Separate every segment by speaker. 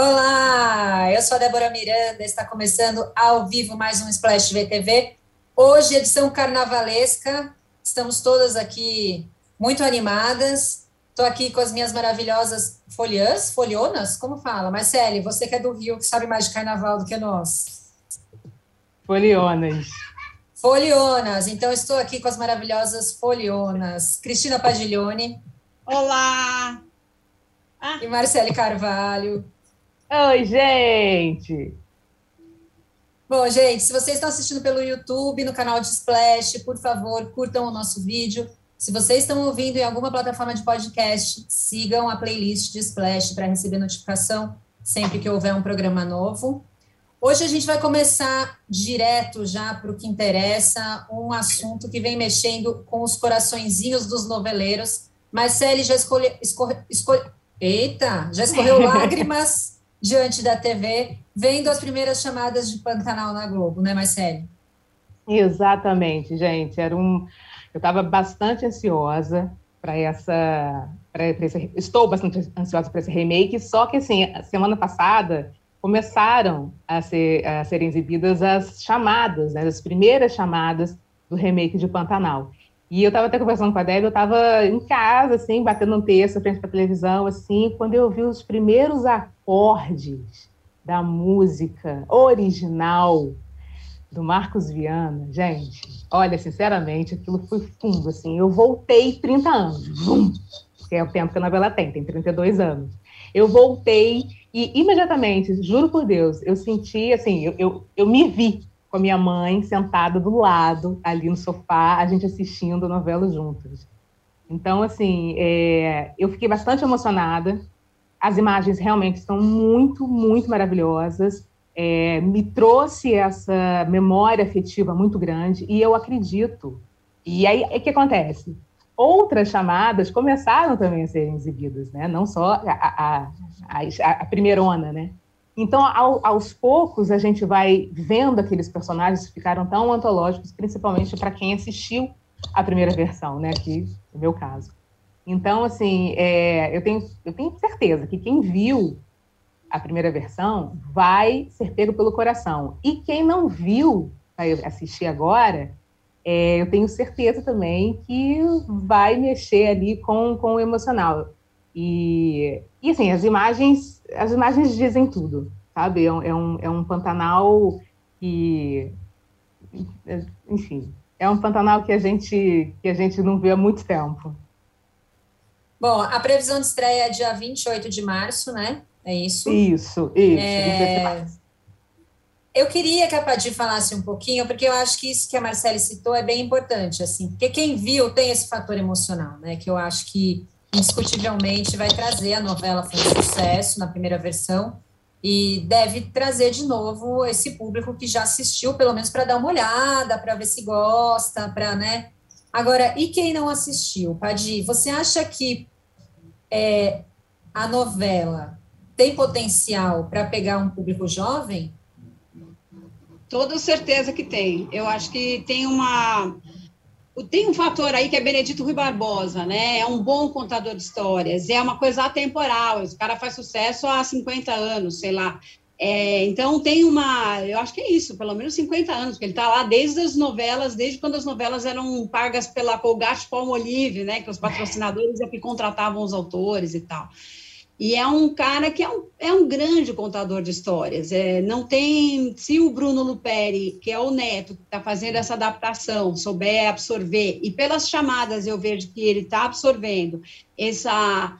Speaker 1: Olá, eu sou a Débora Miranda, está começando ao vivo mais um Splash VTV. Hoje, edição carnavalesca, estamos todas aqui muito animadas. Estou aqui com as minhas maravilhosas folhãs, folhonas, como fala? Marcele, você que é do Rio, que sabe mais de carnaval do que nós.
Speaker 2: Folionas.
Speaker 1: Folionas, então estou aqui com as maravilhosas folionas. Cristina Pagiglione.
Speaker 3: Olá!
Speaker 1: Ah. E Marcele Carvalho.
Speaker 2: Oi, gente!
Speaker 1: Bom, gente, se vocês estão assistindo pelo YouTube, no canal de Splash, por favor, curtam o nosso vídeo. Se vocês estão ouvindo em alguma plataforma de podcast, sigam a playlist de Splash para receber notificação sempre que houver um programa novo. Hoje a gente vai começar direto já para o que interessa, um assunto que vem mexendo com os coraçõezinhos dos noveleiros. Marcele já escolheu. Eita, já escorreu lágrimas diante da TV, vendo as primeiras chamadas de Pantanal na Globo, né, Marcele?
Speaker 2: Exatamente, gente. Era um. Eu estava bastante ansiosa para essa, esse, estou bastante ansiosa para esse remake. Só que assim, semana passada começaram a, ser, a serem exibidas as chamadas, né, as primeiras chamadas do remake de Pantanal. E eu estava até conversando com a Débora, eu estava em casa, assim, batendo um texto frente para televisão, assim, quando eu vi os primeiros acordes da música original do Marcos Viana, gente, olha, sinceramente, aquilo foi fundo, assim, eu voltei 30 anos, vum, que é o tempo que a novela tem, tem 32 anos. Eu voltei e imediatamente, juro por Deus, eu senti, assim, eu, eu, eu me vi com a minha mãe sentada do lado, ali no sofá, a gente assistindo novela juntos. Então, assim, é, eu fiquei bastante emocionada. As imagens realmente estão muito, muito maravilhosas. É, me trouxe essa memória afetiva muito grande e eu acredito. E aí, o que acontece? Outras chamadas começaram também a serem exibidas, né? Não só a, a, a, a primeira ona, né? Então, ao, aos poucos, a gente vai vendo aqueles personagens que ficaram tão antológicos, principalmente para quem assistiu a primeira versão, né? Que é o meu caso. Então, assim, é, eu, tenho, eu tenho certeza que quem viu a primeira versão vai ser pego pelo coração. E quem não viu, vai assistir agora, é, eu tenho certeza também que vai mexer ali com, com o emocional. E, e assim, as imagens as imagens dizem tudo, sabe? É um, é um, é um Pantanal que, enfim, é um Pantanal que a gente que a gente não vê há muito tempo.
Speaker 1: Bom, a previsão de estreia é dia 28 de março, né? É isso?
Speaker 2: Isso, isso. É...
Speaker 1: Eu queria que a Padir falasse um pouquinho, porque eu acho que isso que a Marcele citou é bem importante, assim, porque quem viu tem esse fator emocional, né? Que eu acho que indiscutivelmente vai trazer. A novela foi um sucesso na primeira versão e deve trazer de novo esse público que já assistiu, pelo menos para dar uma olhada, para ver se gosta, para, né? Agora, e quem não assistiu? Padi, você acha que é, a novela tem potencial para pegar um público jovem?
Speaker 3: Toda certeza que tem. Eu acho que tem uma tem um fator aí que é Benedito Rui Barbosa, né? É um bom contador de histórias, é uma coisa atemporal. Esse cara faz sucesso há 50 anos, sei lá. É, então tem uma, eu acho que é isso, pelo menos 50 anos, porque ele está lá desde as novelas, desde quando as novelas eram pagas pela Colgate Palmolive, né? Que os patrocinadores é que contratavam os autores e tal. E é um cara que é um, é um grande contador de histórias. É, não tem. Se o Bruno Luperi, que é o neto, que está fazendo essa adaptação, souber absorver, e pelas chamadas eu vejo que ele está absorvendo essa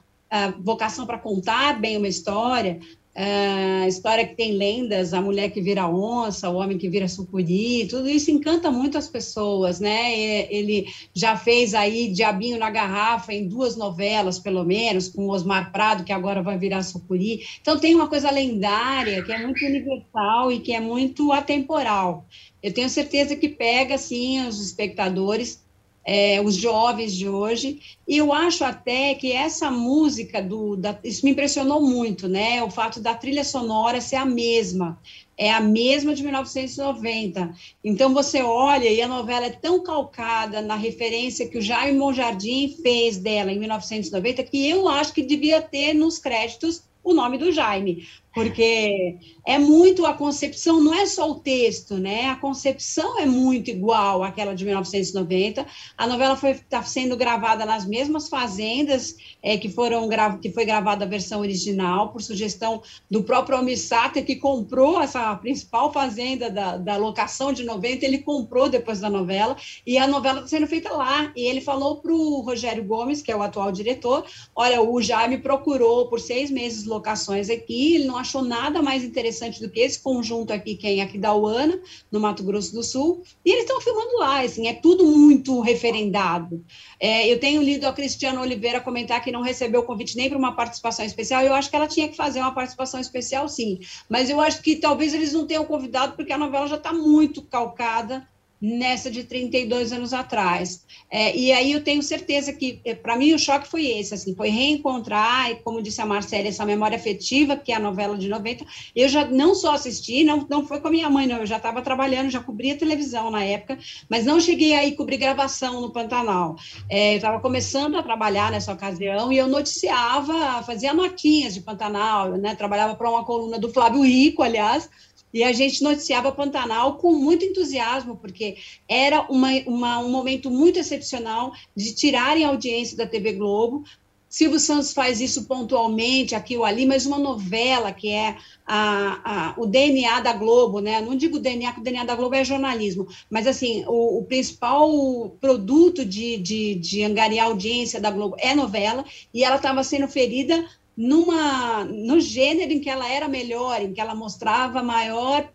Speaker 3: vocação para contar bem uma história, a história que tem lendas, a mulher que vira onça, o homem que vira sucuri, tudo isso encanta muito as pessoas, né? Ele já fez aí Diabinho na Garrafa em duas novelas, pelo menos, com Osmar Prado, que agora vai virar sucuri. Então tem uma coisa lendária, que é muito universal e que é muito atemporal. Eu tenho certeza que pega, sim, os espectadores, é, os jovens de hoje. E eu acho até que essa música do, da, isso me impressionou muito, né? O fato da trilha sonora ser a mesma, é a mesma de 1990. Então você olha e a novela é tão calcada na referência que o Jaime Monjardim fez dela em 1990 que eu acho que devia ter nos créditos o nome do Jaime, porque é muito a concepção, não é só o texto, né? A concepção é muito igual àquela de 1990. A novela foi está sendo gravada nas mesmas fazendas é, que foram que foi gravada a versão original por sugestão do próprio Almir Sater, que comprou essa principal fazenda da, da locação de 90, ele comprou depois da novela e a novela está sendo feita lá. E ele falou para o Rogério Gomes, que é o atual diretor, olha, o Jaime procurou por seis meses locações aqui, ele não achou nada mais interessante do que esse conjunto aqui, que é aqui da Uana, no Mato Grosso do Sul, e eles estão filmando lá, assim, é tudo muito referendado. É, eu tenho lido a Cristiana Oliveira comentar que não recebeu o convite nem para uma participação especial, eu acho que ela tinha que fazer uma participação especial, sim, mas eu acho que talvez eles não tenham convidado, porque a novela já está muito calcada nessa de 32 anos atrás. É, e aí eu tenho certeza que, é, para mim, o choque foi esse, assim, foi reencontrar, e como disse a Marcela, essa memória afetiva, que é a novela de 90, eu já não só assisti, não, não foi com a minha mãe, não, eu já estava trabalhando, já cobria televisão na época, mas não cheguei aí cobrir gravação no Pantanal. É, eu estava começando a trabalhar nessa ocasião, e eu noticiava, fazia notinhas de Pantanal, né, trabalhava para uma coluna do Flávio Rico, aliás, e a gente noticiava Pantanal com muito entusiasmo, porque era uma, uma, um momento muito excepcional de tirarem a audiência da TV Globo. Silvio Santos faz isso pontualmente, aqui ou ali, mas uma novela que é a, a, o DNA da Globo, né? Não digo DNA, porque o DNA da Globo é jornalismo, mas assim, o, o principal produto de, de, de angariar audiência da Globo é novela, e ela estava sendo ferida numa no gênero em que ela era melhor, em que ela mostrava maior,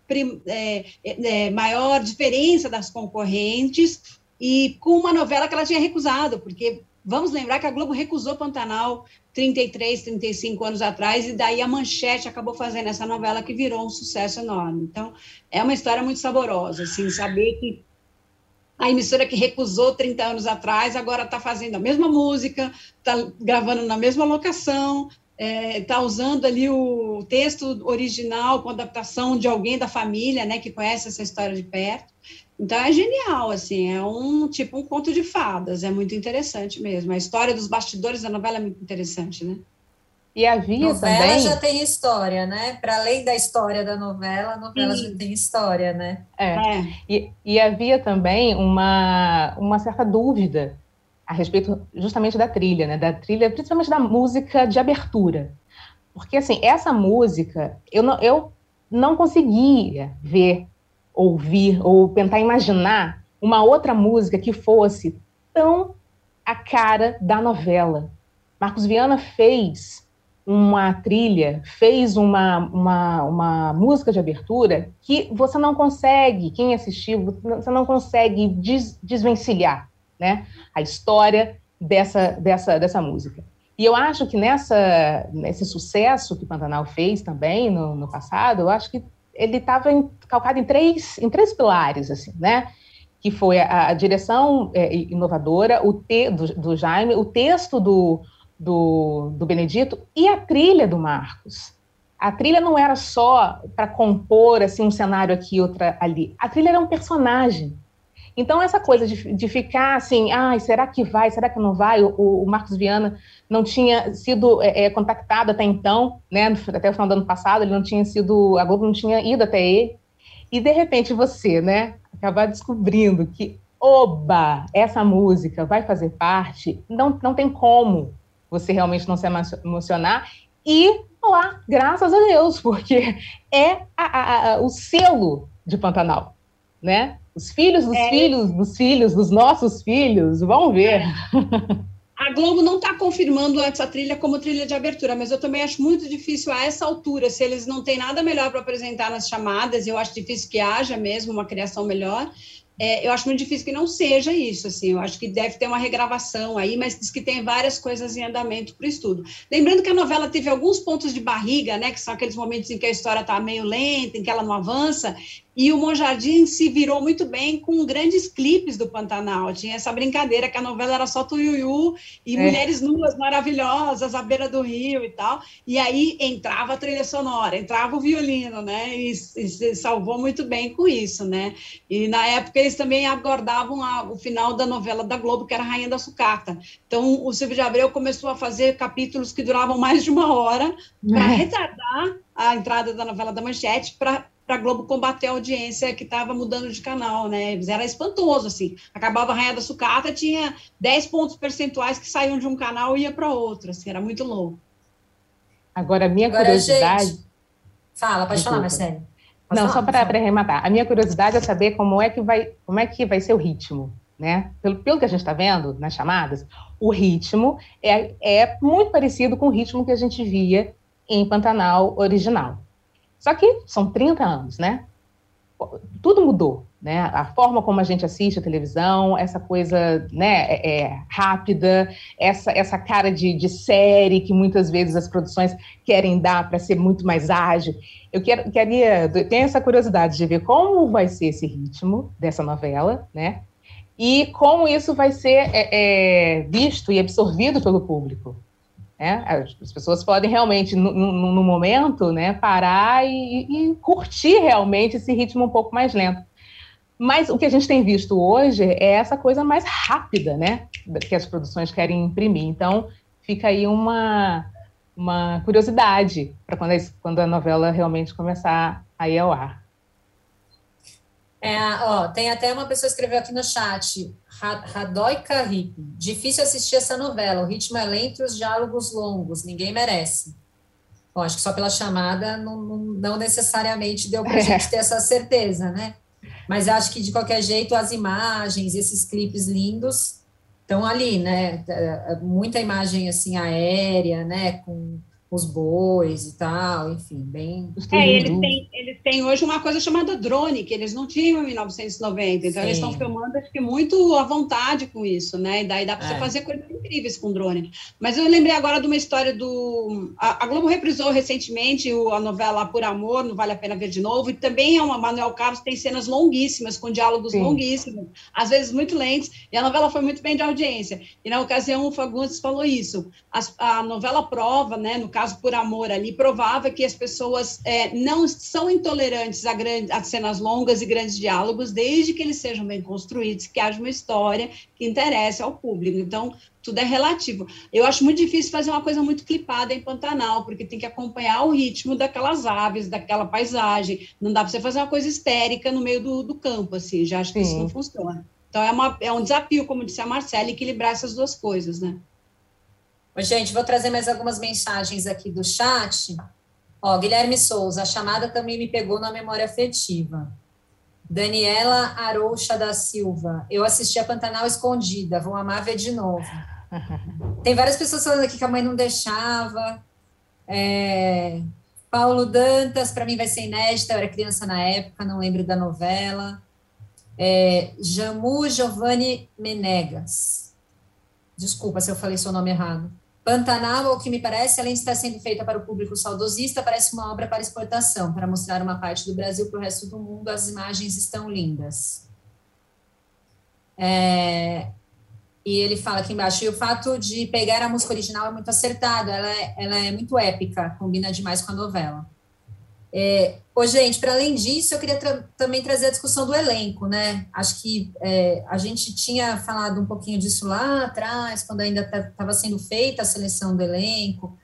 Speaker 3: é, é, maior diferença das concorrentes e com uma novela que ela tinha recusado, porque vamos lembrar que a Globo recusou Pantanal 33, 35 anos atrás, e daí a Manchete acabou fazendo essa novela que virou um sucesso enorme. Então, é uma história muito saborosa, assim, saber que a emissora que recusou 30 anos atrás agora está fazendo a mesma música, está gravando na mesma locação, está é, tá usando ali o texto original com adaptação de alguém da família, né, que conhece essa história de perto. Então é genial, assim, é um tipo um conto de fadas, é muito interessante mesmo. A história dos bastidores da novela é muito interessante, né?
Speaker 1: E havia novela também... já tem história, né? Para além da história da novela, a novela Sim. já tem história, né?
Speaker 2: É. é. E, e havia também uma, uma certa dúvida a respeito justamente da trilha, né? Da trilha, principalmente da música de abertura. Porque, assim, essa música, eu não, eu não conseguia ver, ouvir ou tentar imaginar uma outra música que fosse tão a cara da novela. Marcos Viana fez uma trilha, fez uma, uma, uma música de abertura que você não consegue, quem assistiu, você não consegue des, desvencilhar né? A história dessa, dessa, dessa música. E eu acho que nessa, nesse sucesso que Pantanal fez também no, no passado, eu acho que ele estava calcado em três, em três pilares, assim, né? Que foi a, a direção é, inovadora, o te, do, do, Jaime, o texto do, do, do Benedito e a trilha do Marcos. A trilha não era só para compor assim um cenário aqui, outra ali. A trilha era um personagem. Então, essa coisa de, de ficar assim, ai, será que vai, será que não vai? O, o Marcos Viana não tinha sido é, é, contactado até então, né? Até o final do ano passado, ele não tinha sido, a Globo não tinha ido até ele. E, de repente, você, né, acabar descobrindo que, oba, essa música vai fazer parte, não, não tem como você realmente não se emocionar. E lá, graças a Deus, porque é a, a, a, o selo de Pantanal, né? Os filhos dos é. filhos dos filhos dos nossos filhos vão ver.
Speaker 3: A Globo não está confirmando essa trilha como trilha de abertura, mas eu também acho muito difícil a essa altura, se eles não têm nada melhor para apresentar nas chamadas, eu acho difícil que haja mesmo uma criação melhor. É, eu acho muito difícil que não seja isso, assim, eu acho que deve ter uma regravação aí, mas diz que tem várias coisas em andamento para o estudo. Lembrando que a novela teve alguns pontos de barriga, né, que são aqueles momentos em que a história está meio lenta, em que ela não avança, e o Monjardim se virou muito bem com grandes clipes do Pantanal. Tinha essa brincadeira que a novela era só tuiuiu e é. mulheres nuas maravilhosas à beira do rio e tal. E aí entrava a trilha sonora, entrava o violino, né? E, e se salvou muito bem com isso, né? E na época eles também aguardavam a, o final da novela da Globo, que era Rainha da Sucata. Então o Silvio de Abreu começou a fazer capítulos que duravam mais de uma hora para é. retardar a entrada da novela da Manchete para para a Globo combater a audiência que estava mudando de canal, né? Era espantoso, assim. Acabava a Rainha da Sucata, tinha 10 pontos percentuais que saíam de um canal e ia para outro, assim, era muito louco.
Speaker 2: Agora, a minha Agora, curiosidade... Gente...
Speaker 1: Fala, pode falar, Marcelo.
Speaker 2: Pode Não, falar, só para arrematar. A minha curiosidade é saber como é que vai, como é que vai ser o ritmo, né? Pelo, pelo que a gente está vendo nas chamadas, o ritmo é, é muito parecido com o ritmo que a gente via em Pantanal original. Só que são 30 anos, né? Tudo mudou, né? A forma como a gente assiste a televisão, essa coisa, né, é, é rápida, essa, essa cara de, de série que muitas vezes as produções querem dar para ser muito mais ágil. Eu quero, queria, tenho essa curiosidade de ver como vai ser esse ritmo dessa novela, né? E como isso vai ser é, é, visto e absorvido pelo público. Né? As pessoas podem realmente, no, no, no momento, né, parar e, e, curtir realmente esse ritmo um pouco mais lento. Mas o que a gente tem visto hoje é essa coisa mais rápida, né, que as produções querem imprimir. Então, fica aí uma, uma curiosidade para quando, quando a novela realmente começar a ir ao ar.
Speaker 1: É, ó, tem até uma pessoa escreveu aqui no chat, Radoi Carrip. Difícil assistir essa novela, o ritmo é lento e os diálogos longos, ninguém merece. Bom, acho que só pela chamada não, não, não necessariamente deu para a gente ter essa certeza, né? Mas acho que de qualquer jeito as imagens, esses clipes lindos estão ali, né? É, é muita imagem assim aérea, né? Com os bois e tal, enfim, bem.
Speaker 3: É, eles têm, eles têm hoje uma coisa chamada drone, que eles não tinham em 1990, então Sim. eles estão filmando, acho que muito à vontade com isso, né? E daí dá para é. você fazer coisas incríveis com drone. Mas eu lembrei agora de uma história do. A, a Globo reprisou recentemente o, a novela Por Amor, não vale a pena ver de novo, e também é uma Manuel Carlos tem cenas longuíssimas, com diálogos Sim. longuíssimos, às vezes muito lentos, e a novela foi muito bem de audiência. E na ocasião o Fagundes falou isso. a novela prova, né, no caso caso por amor ali, provava que as pessoas é, não são intolerantes a, grande, a cenas longas e grandes diálogos, desde que eles sejam bem construídos, que haja uma história que interesse ao público. Então, tudo é relativo. Eu acho muito difícil fazer uma coisa muito clipada em Pantanal, porque tem que acompanhar o ritmo daquelas aves, daquela paisagem. Não dá para você fazer uma coisa histérica no meio do, do campo, assim. Já acho que Sim. isso não funciona. Então, é, uma, é um desafio, como disse a Marcela, equilibrar essas duas coisas, né?
Speaker 1: Gente, vou trazer mais algumas mensagens aqui do chat. Ó, Guilherme Souza, a chamada também me pegou na memória afetiva. Daniela Arouxa da Silva, eu assisti a Pantanal Escondida, vou amar ver de novo. Tem várias pessoas falando aqui que a mãe não deixava. É... Paulo Dantas, para mim vai ser inédita, eu era criança na época, não lembro da novela. É... Jamu Giovanni Menegas. Desculpa se eu falei seu nome errado. Pantanal, ao que me parece, além de estar sendo feita para o público saudosista, parece uma obra para exportação, para mostrar uma parte do Brasil para o resto do mundo. As imagens estão lindas. É, e ele fala aqui embaixo, e o fato de pegar a música original é muito acertado, ela é, ela é muito épica, combina demais com a novela. É, ô, gente, para além disso, eu queria tra também trazer a discussão do elenco, né? Acho que é, a gente tinha falado um pouquinho disso lá atrás, quando ainda estava sendo feita a seleção do elenco.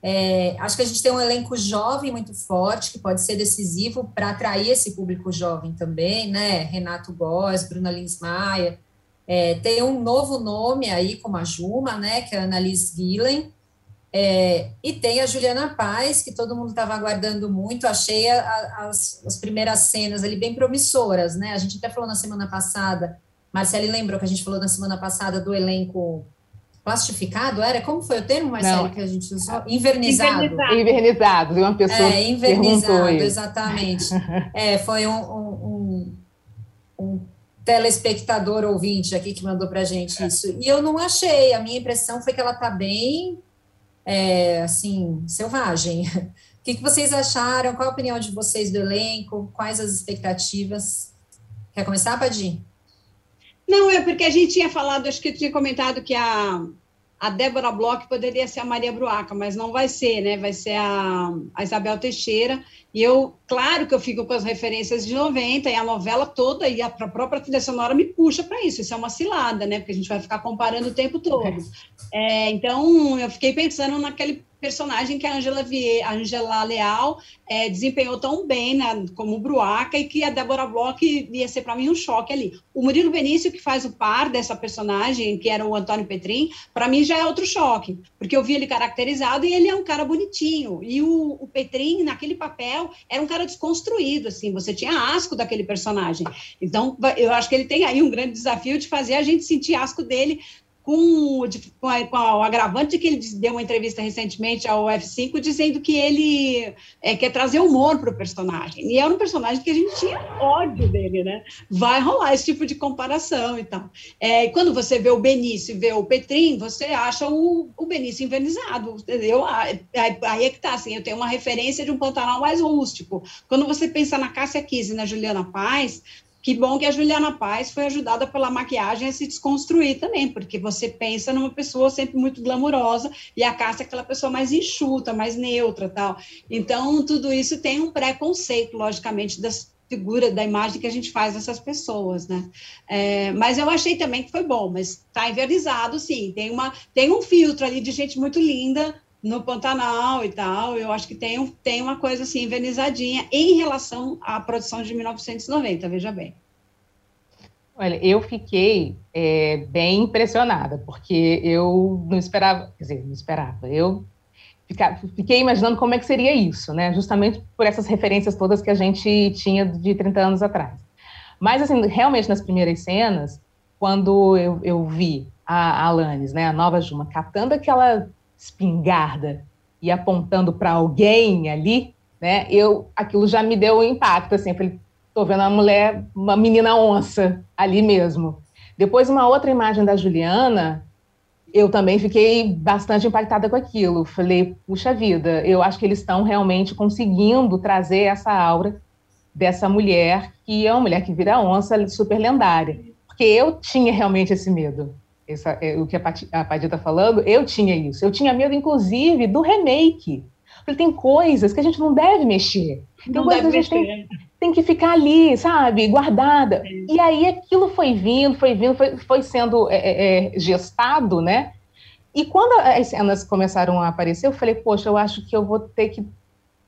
Speaker 1: É, acho que a gente tem um elenco jovem muito forte, que pode ser decisivo para atrair esse público jovem também, né? Renato Góes, Bruna Lins Maia. É, tem um novo nome aí, como a Juma, né? Que é a Annalise Gillen é, e tem a Juliana Paz, que todo mundo estava aguardando muito, achei a, a, as, as, primeiras cenas ali bem promissoras, né? A gente até falou na semana passada, Marcele lembrou que a gente falou na semana passada do elenco plastificado, era? Como foi o termo, Marcelo, que a gente usou? Invernizado.
Speaker 2: Invernizado, invernizado uma pessoa
Speaker 1: É, invernizado, exatamente. é, foi um, um, um, um telespectador ouvinte aqui que mandou para gente é. isso. E eu não achei, a minha impressão foi que ela está bem é, assim, selvagem. que, que vocês acharam? Qual a opinião de vocês do elenco? Quais as expectativas? Quer começar, Padim?
Speaker 3: Não, é porque a gente tinha falado, acho que eu tinha comentado que a, a Débora Bloch poderia ser a Maria Bruaca, mas não vai ser, né? Vai ser a, a Isabel Teixeira. E eu, claro que eu fico com as referências de 90, e a novela toda e a própria trilha sonora me puxa para isso. Isso é uma cilada, né? Porque a gente vai ficar comparando o tempo todo. É, então, eu fiquei pensando naquele personagem que a Angela, Vie, a Angela Leal é, desempenhou tão bem na, como Bruaca e que a Débora Bloch ia ser para mim um choque ali. O Murilo Benício, que faz o par dessa personagem, que era o Antônio Petrin, para mim já é outro choque, porque eu vi ele caracterizado e ele é um cara bonitinho. E o, o Petrin, naquele papel, era um cara desconstruído, assim, você tinha asco daquele personagem. Então, eu acho que ele tem aí um grande desafio de fazer a gente sentir asco dele com, com, a, com o agravante de que ele deu uma entrevista recentemente ao F5 dizendo que ele é, quer trazer humor para o personagem. E era um personagem que a gente tinha ódio dele, né? Vai rolar esse tipo de comparação e tal. É, quando você vê o Benício e vê o Petrin, você acha o, o Benício invernizado, entendeu? Aí, aí é que tá, assim, eu tenho uma referência de um Pantanal mais rústico. Quando você pensa na Cássia Kiss e na Juliana Paz, que bom que a Juliana Paz foi ajudada pela maquiagem a se desconstruir também, porque você pensa numa pessoa sempre muito glamurosa e a Cássia é aquela pessoa mais enxuta, mais neutra, tal. Então, tudo isso tem um preconceito, logicamente, das figura da imagem que a gente faz dessas pessoas, né? É, mas eu achei também que foi bom, mas está invernizado, sim. Tem uma tem um filtro ali de gente muito linda no Pantanal e tal. Eu acho que tem, tem uma coisa assim, envenenizadinha em relação à produção de 1990, veja bem.
Speaker 2: Olha, eu fiquei é, bem impressionada, porque eu não esperava, quer dizer, não esperava, eu fica, fiquei imaginando como é que seria isso, né? Justamente por essas referências todas que a gente tinha de 30 anos atrás. Mas, assim, realmente nas primeiras cenas, quando eu, eu vi a Alanis, né, a nova Juma, catando aquela espingarda e apontando para alguém ali, né? Eu aquilo já me deu um impacto assim, falei, tô vendo uma mulher, uma menina onça ali mesmo. Depois uma outra imagem da Juliana, eu também fiquei bastante impactada com aquilo. Falei, puxa vida, eu acho que eles estão realmente conseguindo trazer essa aura dessa mulher que é uma mulher que vira onça, super lendária. Porque eu tinha realmente esse medo essa, é, o que a Paty está falando, eu tinha isso. Eu tinha medo, inclusive, do remake. Porque tem coisas que a gente não deve mexer. Tem não coisas que a gente tem, tem, que ficar ali, sabe, guardada. É. E aí aquilo foi vindo, foi vindo, foi, foi sendo é, é, é, gestado, né? E quando as cenas começaram a aparecer, eu falei, poxa, eu acho que eu vou ter que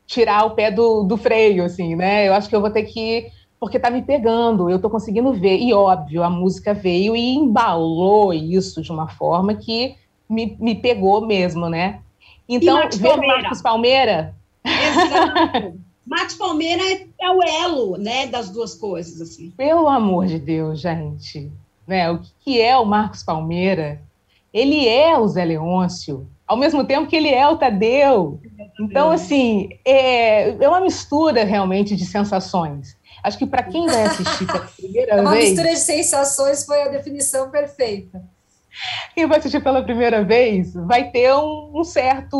Speaker 2: tirar o pé do, do freio, assim, né? Eu acho que eu vou ter que porque está me pegando, eu estou conseguindo ver. E óbvio, a música veio e embalou isso de uma forma que me, me pegou mesmo, né? Então, ver o Marcos Palmeira.
Speaker 3: Exato. Marcos Palmeira é, é, o elo, né, das duas coisas, assim.
Speaker 2: Pelo amor de Deus, gente. Né, o que é o Marcos Palmeira? Ele é o Zé Leôncio, ao mesmo tempo que ele é o Tadeu. Então, assim, é, é uma mistura realmente de sensações. Acho que para quem vai assistir pela primeira
Speaker 1: é vez. Uma mistura de sensações foi a definição perfeita.
Speaker 2: Quem vai assistir pela primeira vez vai ter um, um, certo,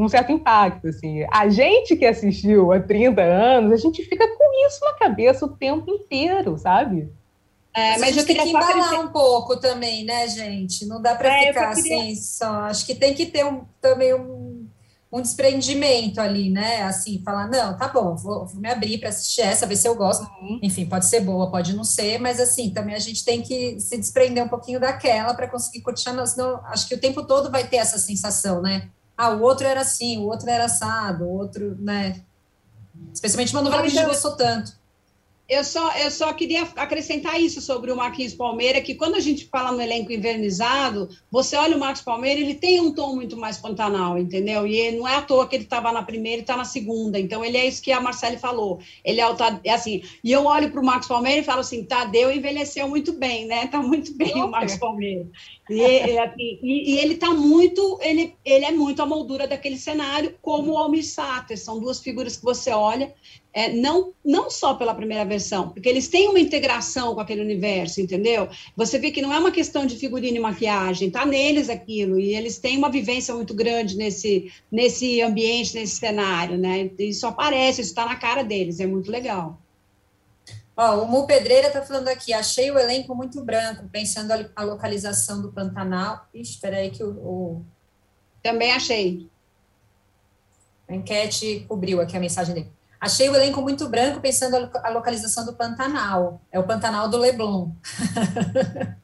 Speaker 2: um certo impacto. Assim. A gente que assistiu há 30 anos, a gente fica com isso na cabeça o tempo inteiro, inteiro,
Speaker 1: É, mas, mas eu queria que embalar um pouco também, né, gente? Não dá para é, ficar queria... assim só. Acho que tem que ter um, também um um desprendimento ali, né? Assim, falar, não, tá bom, vou, vou me abrir para assistir essa, ver se eu gosto. Uhum. Enfim, pode ser boa, pode não ser, mas assim, também a gente tem que se desprender um pouquinho daquela para conseguir curtir, senão acho que o tempo todo vai ter essa sensação, né? Ah, o outro era assim, o outro era assado, o outro, né? Especialmente uma novela que a gente gostou tanto.
Speaker 3: Eu só, eu só queria acrescentar isso sobre o Marquinhos Palmeira, que quando a gente fala no elenco invernizado, você olha o Marcos Palmeira, ele tem um tom muito mais pantanal, entendeu? E não é à toa que ele estava na primeira e está na segunda. Então, ele é isso que a Marcele falou. Ele é, o, é assim. E eu olho para o Marcos Palmeira e falo assim: Tadeu envelheceu muito bem, né? Está muito bem o Marcos Palmeira. E, assim, e, e, ele está muito, ele, ele é muito a moldura daquele cenário, como o Almir Sater. São duas figuras que você olha é, não, não só pela primeira versão, porque eles têm uma integração com aquele universo, entendeu? Você vê que não é uma questão de figurino e maquiagem, tá neles aquilo, e eles têm uma vivência muito grande nesse, nesse ambiente, nesse cenário, né? Isso aparece, isso está na cara deles, é muito legal.
Speaker 1: Ó, o Mu Pedreira está falando aqui, achei o elenco muito branco, pensando a localização do Pantanal. Ixi, espera aí que o, o...
Speaker 3: Também achei.
Speaker 1: A enquete cobriu aqui a mensagem dele. Achei o elenco muito branco, pensando a localização do Pantanal. É o Pantanal do Leblon.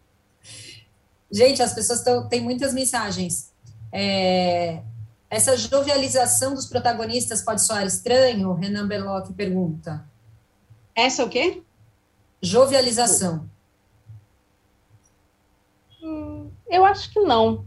Speaker 1: Gente, as pessoas tão, têm muitas mensagens. É, essa jovialização dos protagonistas pode soar estranho? Renan Belloc pergunta.
Speaker 3: Essa o quê?
Speaker 1: Jovialização.
Speaker 2: Hum, eu acho que não.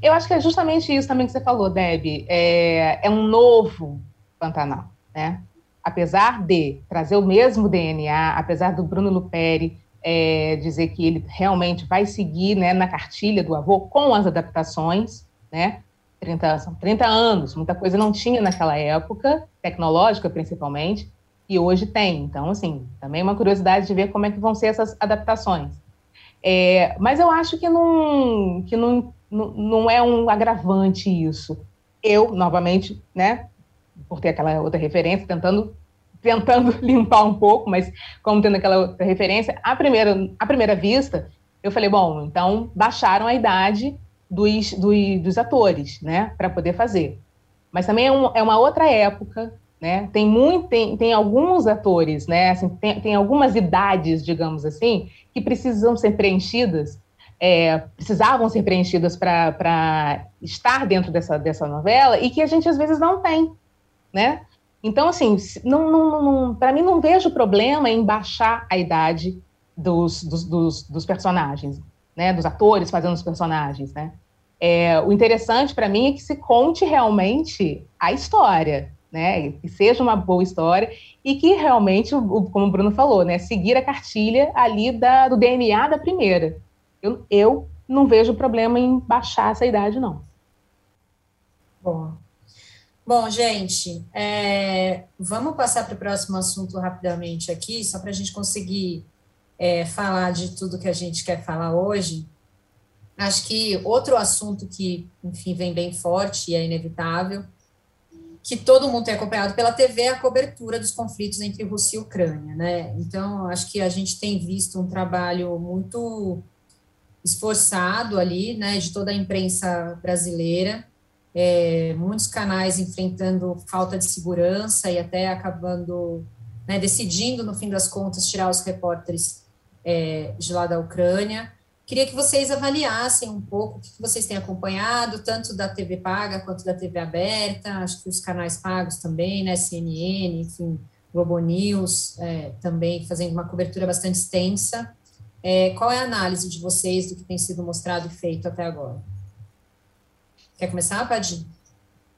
Speaker 2: Eu acho que é justamente isso também que você falou, Deb. É, é um novo Pantanal, né? Apesar de trazer o mesmo DNA, apesar do Bruno Luperi é, dizer que ele realmente vai seguir né, na cartilha do avô com as adaptações, né? 30, são 30 anos, muita coisa não tinha naquela época, tecnológica principalmente, e hoje tem. Então, assim, também é uma curiosidade de ver como é que vão ser essas adaptações. É, mas eu acho que, não, que não, não, não é um agravante isso. Eu, novamente, né, por ter aquela outra referência, tentando tentando limpar um pouco, mas como tendo aquela outra referência, à primeira, à primeira vista, eu falei, bom, então baixaram a idade dos, dos, dos atores, né, para poder fazer. Mas também é, um, é, uma outra época, né, tem, muito, tem, tem alguns atores, né, assim, tem, tem algumas idades, digamos assim, que precisam ser preenchidas, é, precisavam ser preenchidas para estar dentro dessa, dessa novela e que a gente às vezes não tem, né? Então, assim, não, não, não para mim não vejo problema em baixar a idade dos, dos, dos, dos personagens, né? Dos atores fazendo os personagens, né? É, o interessante para mim é que se conte realmente a história, né? Que seja uma boa história e que realmente, como o Bruno falou, né? Seguir a cartilha ali da, do DNA da primeira. Eu, eu não vejo problema em baixar essa idade, não.
Speaker 1: Bom, Bom, gente, é, vamos passar para o próximo assunto rapidamente aqui, só para a gente conseguir é, falar de tudo que a gente quer falar hoje. Acho que outro assunto que, enfim, vem bem forte e é inevitável, que todo mundo tem acompanhado pela TV, é a cobertura dos conflitos entre Rússia e Ucrânia, né? Então, acho que a gente tem visto um trabalho muito esforçado ali, né, de toda a imprensa brasileira, é, muitos canais enfrentando falta de segurança e até acabando né, decidindo, no fim das contas, tirar os repórteres é, de lá da Ucrânia. Queria que vocês avaliassem um pouco o que vocês têm acompanhado, tanto da TV paga quanto da TV aberta, acho que os canais pagos também, né, CNN, enfim, Globo News, é, também fazendo uma cobertura bastante extensa. É, qual é a análise de vocês do que tem sido mostrado e feito até agora? Quer começar, Padim?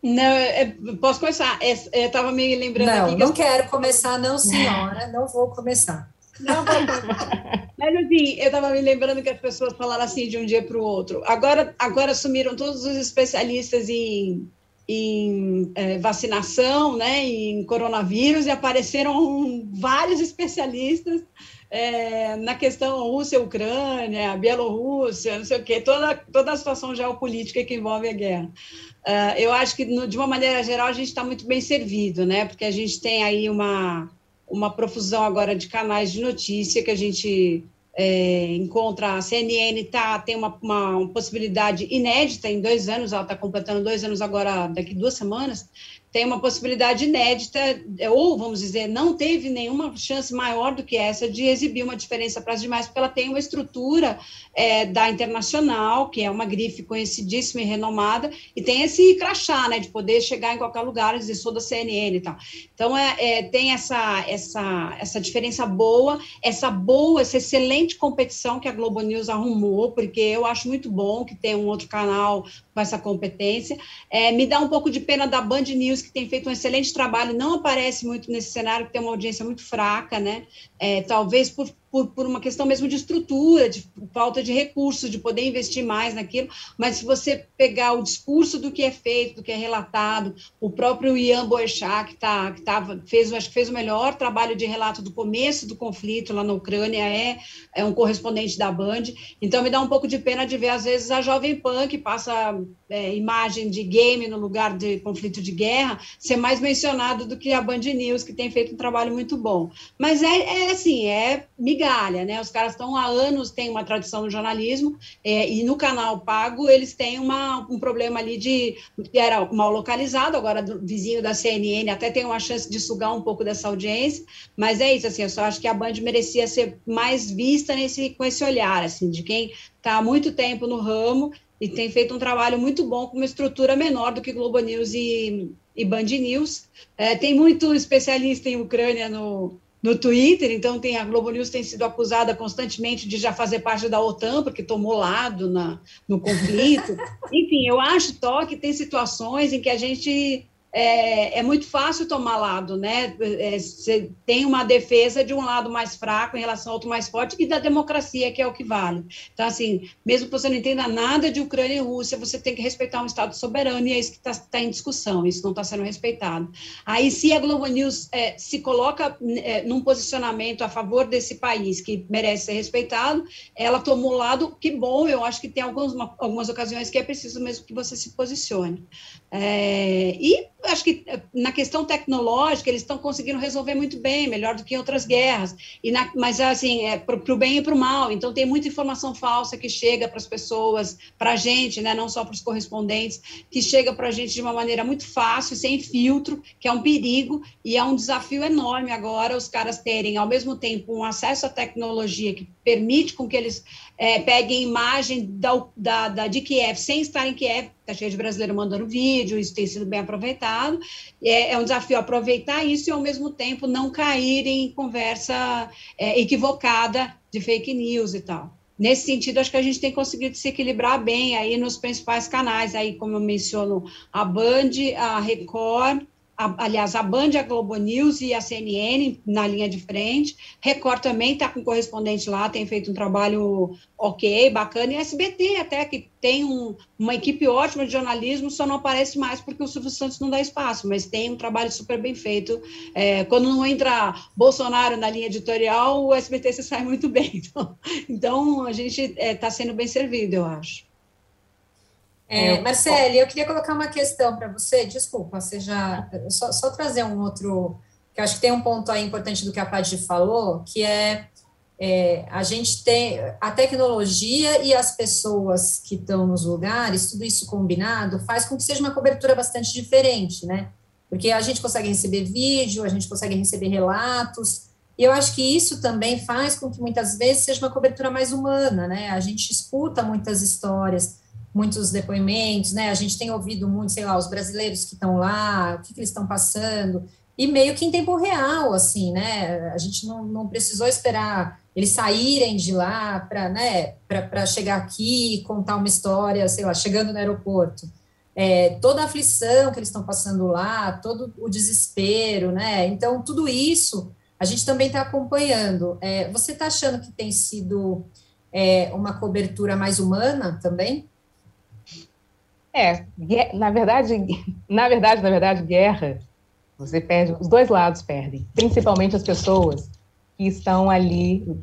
Speaker 3: Não, é, posso começar. É, eu estava me lembrando
Speaker 1: não. Não, quero começar, não, senhora. não vou começar.
Speaker 3: Não, Mas assim, eu estava me lembrando que as pessoas falaram assim de um dia para o outro. Agora, agora assumiram todos os especialistas em, em é, vacinação, né, em coronavírus, e apareceram vários especialistas é, na questão Rússia-Ucrânia, Bielorrússia, não sei o quê, toda, toda a situação geopolítica que envolve a guerra. Uh, eu acho que, no, de uma maneira geral, a gente está muito bem servido, né? Porque a gente tem aí uma, uma profusão agora de canais de notícia que a gente é, encontra. A CNN tá, tem uma, uma, possibilidade inédita em dois anos, ela está completando dois anos agora, daqui duas semanas, tem uma possibilidade inédita, ou vamos dizer, não teve nenhuma chance maior do que essa de exibir uma diferença para as demais, porque ela tem uma estrutura é, da Internacional, que é uma grife conhecidíssima e renomada, e tem esse crachá, né, de poder chegar em qualquer lugar e dizer sou da CNN e tal. Então, é, é, tem essa, essa, essa diferença boa, essa boa, essa excelente competição que a Globo News arrumou, porque eu acho muito bom que tem um outro canal com essa competência. É, me dá um pouco de pena da Band News, que tem feito um excelente trabalho, não aparece muito nesse cenário, que tem uma audiência muito fraca, né? É, talvez por, por, por uma questão mesmo de estrutura, de falta de recursos, de poder investir mais naquilo, mas se você pegar o discurso do que é feito, do que é relatado, o próprio Ian Boechat, que, tá, que tava, fez, acho que fez o melhor trabalho de relato do começo do conflito lá na Ucrânia, é, é um correspondente da Band, então me dá um pouco de pena de ver, às vezes, a Jovem Pan, que passa é, imagem de game no lugar de conflito de guerra, ser mais mencionado do que a Band News, que tem feito um trabalho muito bom. Mas é, é assim, é migalha, né? Os caras estão há anos, têm uma tradição no jornalismo, é, e no canal pago eles têm uma, um problema ali de era mal localizado, agora do vizinho da CNN até tem uma chance de sugar um pouco dessa audiência, mas é isso, assim, eu só acho que a Band merecia ser mais vista nesse, com esse olhar, assim, de quem está há muito tempo no ramo e tem feito um trabalho muito bom com uma estrutura menor do que Globo News e, e Band News. É, tem muito especialista em Ucrânia no, no Twitter, então tem a Globo News tem sido acusada constantemente de já fazer parte da OTAN, porque tomou lado na, no conflito. Enfim, eu acho, Tó, que tem situações em que a gente é, é, muito fácil tomar lado, né? É, você tem uma defesa de um lado mais fraco em relação ao outro mais forte e da democracia, que é o que vale. Então, assim, mesmo que você não entenda nada de Ucrânia e Rússia, você tem que respeitar um Estado soberano e é isso que está tá em discussão, isso não está sendo respeitado. Aí, se a Globo News é, se coloca é, num posicionamento a favor desse país que merece ser respeitado, ela tomou lado, que bom, eu acho que tem algumas, algumas ocasiões que é preciso mesmo que você se posicione. É, e acho que eh, na questão tecnológica eles estão conseguindo resolver muito bem, melhor do que em outras guerras. E na, mas assim, é para o bem e para o mal. Então tem muita informação falsa que chega para as pessoas, para a gente, né, não só para os correspondentes, que chega para a gente de uma maneira muito fácil, sem filtro, que é um perigo e é um desafio enorme agora os caras terem ao mesmo tempo um acesso à tecnologia que permite com que eles é, peguem imagem da, da, da, de Kiev sem estar em Kiev, está cheio de brasileiro mandando vídeo, isso tem sido bem aproveitado. É, é, um desafio aproveitar isso e, ao mesmo tempo, não cair em conversa é, equivocada de fake news e tal. Nesse sentido, acho que a gente tem conseguido se equilibrar bem aí nos principais canais, aí como eu menciono, a Band, a Record, a, aliás, a Band, a Globo News e a CNN na linha de frente. Record também está com correspondente lá, tem feito um trabalho ok, bacana. E a SBT até, que tem um, uma equipe ótima de jornalismo, só não aparece mais porque o Silvio Santos não dá espaço, mas tem um trabalho super bem feito. É, quando não entra Bolsonaro na linha editorial, o SBT se sai muito bem. Então, então a gente está é, tá sendo bem servido, eu acho.
Speaker 1: É, Marcele, eu queria colocar uma questão para você, desculpa, você já, só, só, trazer um outro, que eu acho que tem um ponto aí importante do que a Paty falou, que é, é, a gente tem a tecnologia e as pessoas que estão nos lugares, tudo isso combinado, faz com que seja uma cobertura bastante diferente, né? Porque a gente consegue receber vídeo, a gente consegue receber relatos, e eu acho que isso também faz com que muitas vezes seja uma cobertura mais humana, né? A gente escuta muitas histórias, muitos depoimentos, né? A gente tem ouvido muito, sei lá, os brasileiros que estão lá, o que, que eles estão passando, e meio que em tempo real, assim, né? A gente não, não precisou esperar eles saírem de lá para né, chegar aqui e contar uma história, sei lá, chegando no aeroporto. É, toda a aflição que eles estão passando lá, todo o desespero, né? Então, tudo isso a gente também está acompanhando. É, você está achando que tem sido é, uma cobertura mais humana também?
Speaker 2: É, na verdade, na verdade, na verdade, guerra, você perde, os dois lados perdem, principalmente as pessoas que estão ali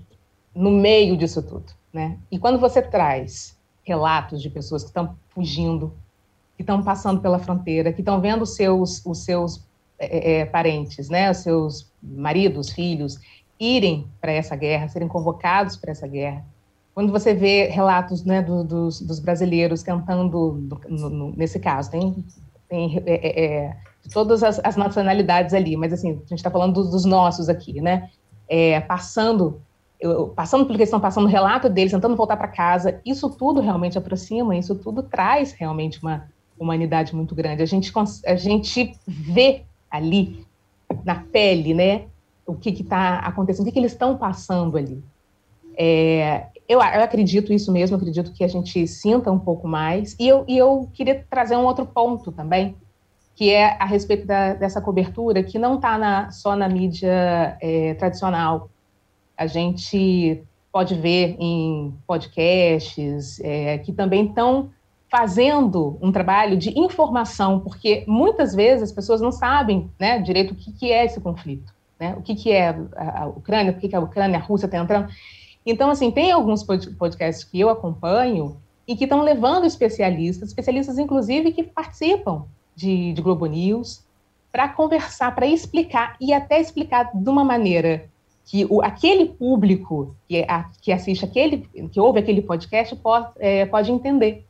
Speaker 2: no meio disso tudo, né? E quando você traz relatos de pessoas que estão fugindo, que estão passando pela fronteira, que estão vendo seus, os seus é, é, parentes, né, os seus maridos, filhos, irem para essa guerra, serem convocados para essa guerra, quando você vê relatos né, do, dos, dos, brasileiros tentando, no, no, nesse caso, tem, tem é, é, é, todas as, as, nacionalidades ali, mas assim, a gente está falando dos, dos, nossos aqui, né? É, passando, eu, passando pelo que eles estão passando, relato deles, tentando voltar para casa, isso tudo realmente aproxima, isso tudo traz realmente uma humanidade muito grande. A gente, a gente vê ali, na pele, né, o que está acontecendo, o que, que eles estão passando ali. É, eu, eu, acredito isso mesmo, acredito que a gente sinta um pouco mais. E eu, e eu queria trazer um outro ponto também, que é a respeito da, dessa cobertura, que não está só na mídia é, tradicional. a gente pode ver em podcasts é, que também estão fazendo um trabalho de informação, porque muitas vezes as pessoas não sabem né, direito o que, que é esse conflito, né? o que, que é a, Ucrânia, por que, que a Ucrânia, a Rússia está entrando. Então, assim, tem alguns podcasts que eu acompanho e que estão levando especialistas, especialistas inclusive que participam de, de Globo News, para conversar, para explicar e até explicar de uma maneira que o, aquele público que, a, que assiste aquele, que ouve aquele podcast pode, é, pode entender.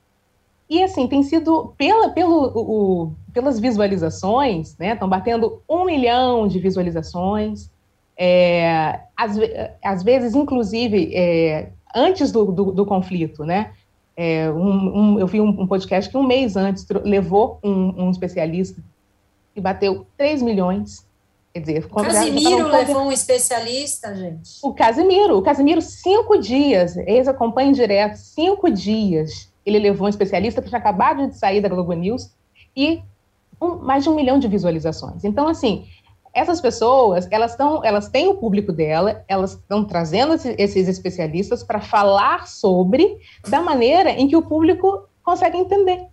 Speaker 2: E assim, tem sido, pela, pelo, o, pelas visualizações, né? Estão batendo um milhão de visualizações. É, às, às vezes, inclusive, é, antes do, do, do, conflito, né? É, um, um, eu vi um, um, podcast que um mês antes levou um, especialista e bateu 3 milhões.
Speaker 1: Quer dizer, o Casimiro levou um especialista, gente.
Speaker 2: O Casimiro, o Casimiro, cinco dias, eles acompanham direto, cinco dias ele levou um especialista que tinha acabado de sair da Globo News e mais de um milhão de visualizações. Então, assim, essas pessoas, elas elas têm o público dela, elas estão trazendo esses especialistas para falar sobre da maneira em que o público consegue entender.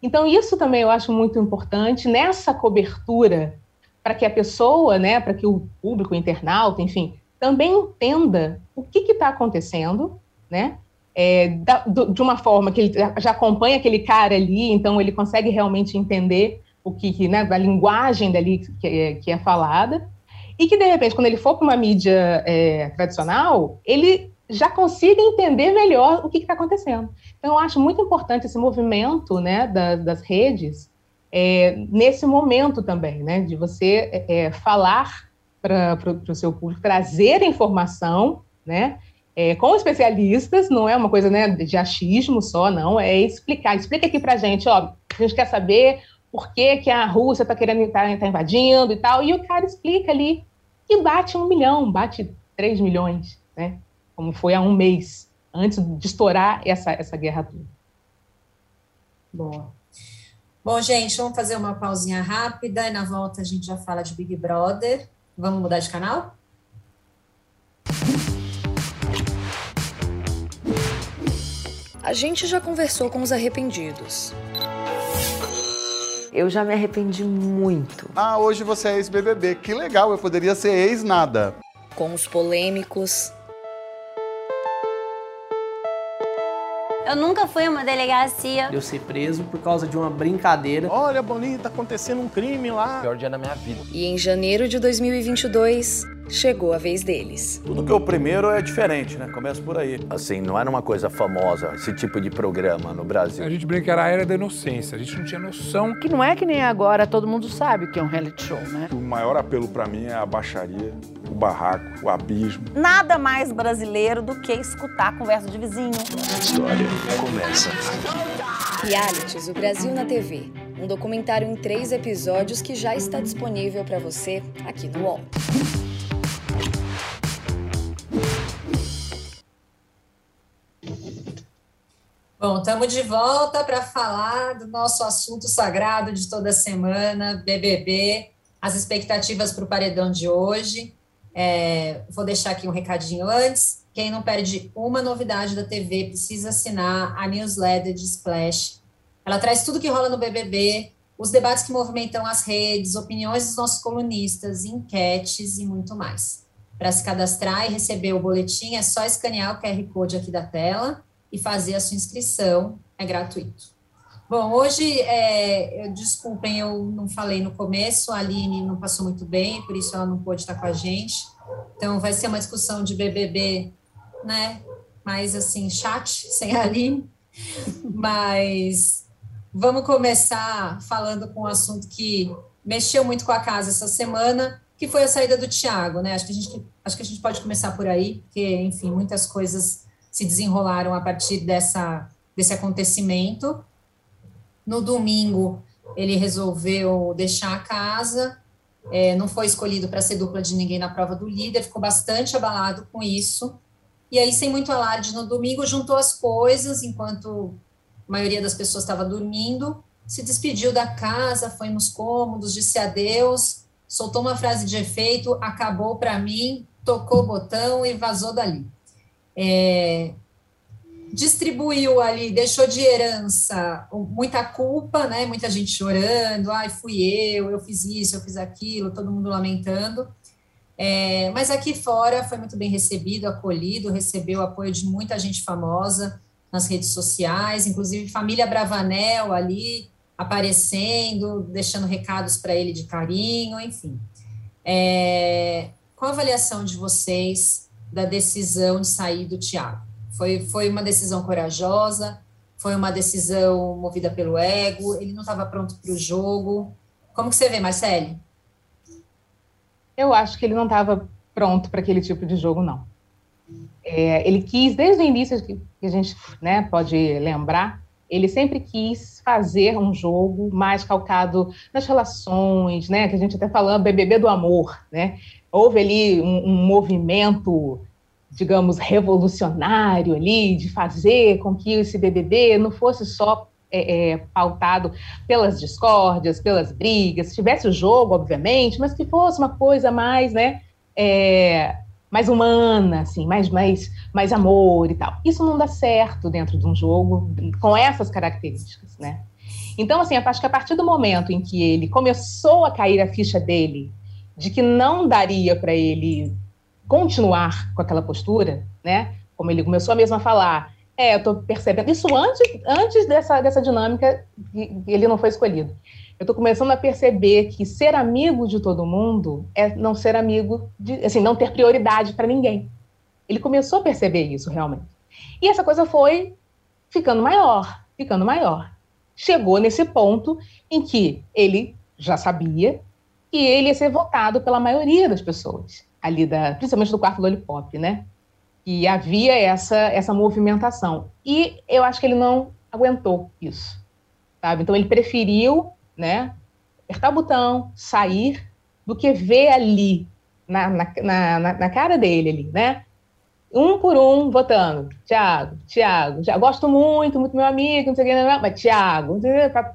Speaker 2: Então, isso também eu acho muito importante nessa cobertura para que a pessoa, né, para que o público, o internauta, enfim, também entenda o que está acontecendo, né? é, da, do, de uma forma que ele já acompanha aquele cara ali, então ele consegue realmente entender o que, né, da linguagem dali que é, que é falada, e que de repente, quando ele for para uma mídia é, tradicional, ele já consiga entender melhor o que está acontecendo. Então, eu acho muito importante esse movimento né, das, das redes é, nesse momento também, né, de você é, é falar para o seu público, trazer informação, né, é, com especialistas, não é uma coisa né, de achismo só, não, é explicar. Explica aqui para gente, ó, a gente quer saber por que, que a Rússia está querendo estar tá, tá invadindo e tal, e o cara explica ali e bate um milhão, bate três milhões, né? Como foi há um mês, antes de estourar essa, essa guerra toda.
Speaker 1: Bom. Bom, gente, vamos fazer uma pausinha rápida e na volta a gente já fala de Big Brother. Vamos mudar de canal?
Speaker 4: A gente já conversou com os arrependidos.
Speaker 5: Eu já me arrependi muito.
Speaker 6: Ah, hoje você é ex-BBB. Que legal, eu poderia ser ex-nada.
Speaker 4: Com os polêmicos.
Speaker 7: Eu nunca fui a uma delegacia.
Speaker 8: Eu ser preso por causa de uma brincadeira.
Speaker 9: Olha, Boninho, tá acontecendo um crime lá.
Speaker 10: Pior dia da minha vida.
Speaker 4: E em janeiro de 2022, chegou a vez deles.
Speaker 11: Tudo que é o primeiro é diferente, né? Começa por aí.
Speaker 10: Assim, não era uma coisa famosa esse tipo de programa no Brasil.
Speaker 12: A gente brinca que era a era da inocência, a gente não tinha noção.
Speaker 13: Que não é que nem agora todo mundo sabe que é um reality show, né?
Speaker 14: O maior apelo para mim é a baixaria, o barraco, o abismo.
Speaker 15: Nada mais brasileiro do que escutar a conversa de vizinho.
Speaker 16: A história começa.
Speaker 4: Realities, o Brasil na TV. Um documentário em três episódios que já está disponível para você aqui no UOL.
Speaker 1: Bom, estamos de volta para falar do nosso assunto sagrado de toda semana, BBB, as expectativas para o paredão de hoje. É, vou deixar aqui um recadinho antes. Quem não perde uma novidade da TV precisa assinar a newsletter de Splash. Ela traz tudo que rola no BBB, os debates que movimentam as redes, opiniões dos nossos colunistas, enquetes e muito mais. Para se cadastrar e receber o boletim, é só escanear o QR Code aqui da tela e fazer a sua inscrição, é gratuito. Bom, hoje, é, eu, desculpem, eu não falei no começo, a Aline não passou muito bem, por isso ela não pôde estar com a gente. Então, vai ser uma discussão de BBB, né? Mais assim, chat, sem a Aline. Mas vamos começar falando com um assunto que mexeu muito com a casa essa semana, que foi a saída do Tiago, né? Acho que a gente acho que a gente pode começar por aí, porque enfim muitas coisas se desenrolaram a partir dessa desse acontecimento. No domingo ele resolveu deixar a casa, é, não foi escolhido para ser dupla de ninguém na prova do líder, ficou bastante abalado com isso. E aí, sem muito alarde, no domingo juntou as coisas, enquanto a maioria das pessoas estava dormindo, se despediu da casa, foi nos cômodos, disse adeus, soltou uma frase de efeito, acabou para mim, tocou o botão e vazou dali. É, distribuiu ali, deixou de herança muita culpa, né? Muita gente chorando, ai, fui eu, eu fiz isso, eu fiz aquilo, todo mundo lamentando. É, mas aqui fora foi muito bem recebido, acolhido, recebeu apoio de muita gente famosa nas redes sociais, inclusive família Bravanel ali aparecendo, deixando recados para ele de carinho, enfim. É, qual a avaliação de vocês da decisão de sair do Tiago? Foi, foi uma decisão corajosa? Foi uma decisão movida pelo ego? Ele não estava pronto para o jogo? Como que você vê, Marcele?
Speaker 2: Eu acho que ele não estava pronto para aquele tipo de jogo, não. É, ele quis, desde o início, que a gente né, pode lembrar, ele sempre quis fazer um jogo mais calcado nas relações, né? Que a gente até falando BBB do amor, né? Houve ali um, um movimento, digamos, revolucionário ali de fazer com que esse BBB não fosse só é, é, pautado pelas discórdias, pelas brigas, tivesse o jogo, obviamente, mas que fosse uma coisa mais, né, é, mais humana, assim, mais, mais, mais amor e tal. Isso não dá certo dentro de um jogo com essas características, né? Então, assim, acho que a partir do momento em que ele começou a cair a ficha dele de que não daria para ele continuar com aquela postura, né? Como ele começou mesmo a falar, é, eu estou percebendo. Isso antes, antes dessa, dessa dinâmica, ele não foi escolhido. Eu estou começando a perceber que ser amigo de todo mundo é não ser amigo, de, assim, não ter prioridade para ninguém. Ele começou a perceber isso realmente. E essa coisa foi ficando maior, ficando maior. Chegou nesse ponto em que ele já sabia que ele ia ser votado pela maioria das pessoas, ali da, principalmente do quarto Lollipop, né? que havia essa, essa movimentação. E eu acho que ele não aguentou isso, sabe? Então ele preferiu, né, apertar o botão, sair, do que ver ali, na, na, na, na cara dele ali, né? Um por um, votando. Tiago, Tiago, já gosto muito, muito meu amigo, não sei o que, mas Tiago,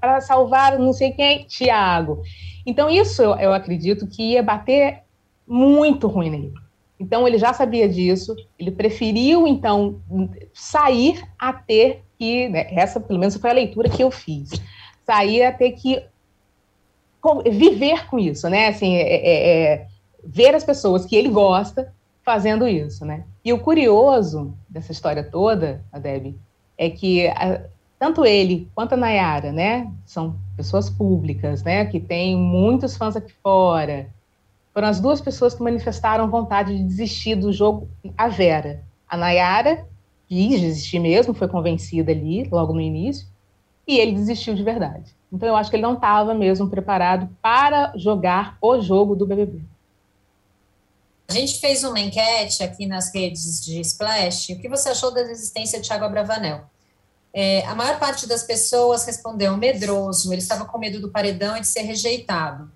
Speaker 2: para salvar não sei quem, Tiago. Então, isso eu, eu acredito que ia bater muito ruim nele. Então ele já sabia disso, ele preferiu então sair a ter que, né, essa pelo menos foi a leitura que eu fiz, sair a ter que viver com isso, né? Assim, é, é, é, ver as pessoas que ele gosta fazendo isso, né? E o curioso dessa história toda, a Deb, é que a, tanto ele quanto a Nayara, né, são pessoas públicas, né, que têm muitos fãs aqui fora, foram as duas pessoas que manifestaram vontade de desistir do jogo a Vera. A Nayara quis desistir mesmo, foi convencida ali, logo no início, e ele desistiu de verdade. Então eu acho que ele não estava mesmo preparado para jogar o jogo do BBB.
Speaker 1: A gente fez uma enquete aqui nas redes de Splash. O que você achou da existência de Thiago Abravanel? É, a maior parte das pessoas respondeu medroso, ele estava com medo do paredão e de ser rejeitado.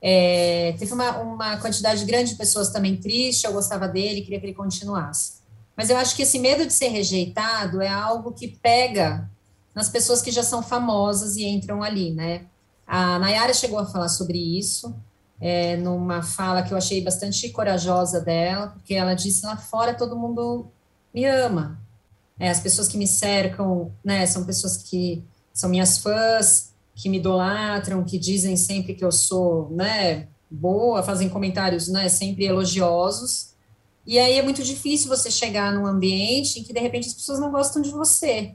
Speaker 1: É, teve uma, uma quantidade grande de pessoas também triste, eu gostava dele, queria que ele continuasse. Mas eu acho que esse medo de ser rejeitado é algo que pega nas pessoas que já são famosas e entram ali, né? A Nayara chegou a falar sobre isso, é, numa fala que eu achei bastante corajosa dela, porque ela disse: lá fora todo mundo me ama. É, as pessoas que me cercam, né, são pessoas que são minhas fãs, que me idolatram, que dizem sempre que eu sou, né, boa, fazem comentários, né, sempre elogiosos. E aí é muito difícil você chegar num ambiente em que de repente as pessoas não gostam de você,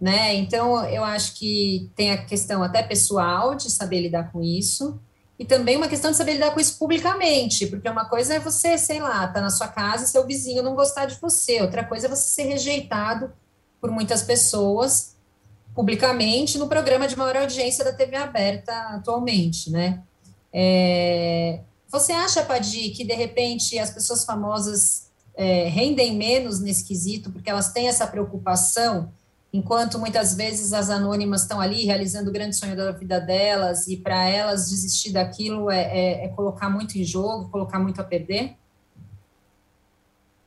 Speaker 1: né? Então eu acho que tem a questão até pessoal de saber lidar com isso e também uma questão de saber lidar com isso publicamente, porque uma coisa é você, sei lá, tá na sua casa e seu vizinho não gostar de você, outra coisa é você ser rejeitado por muitas pessoas publicamente no programa de maior audiência da TV aberta atualmente, né? É, você acha, Padi, que de repente as pessoas famosas é, rendem menos nesse quesito porque elas têm essa preocupação, enquanto muitas vezes as anônimas estão ali realizando o grande sonho da vida delas e para elas desistir daquilo é, é, é colocar muito em jogo, colocar muito a perder?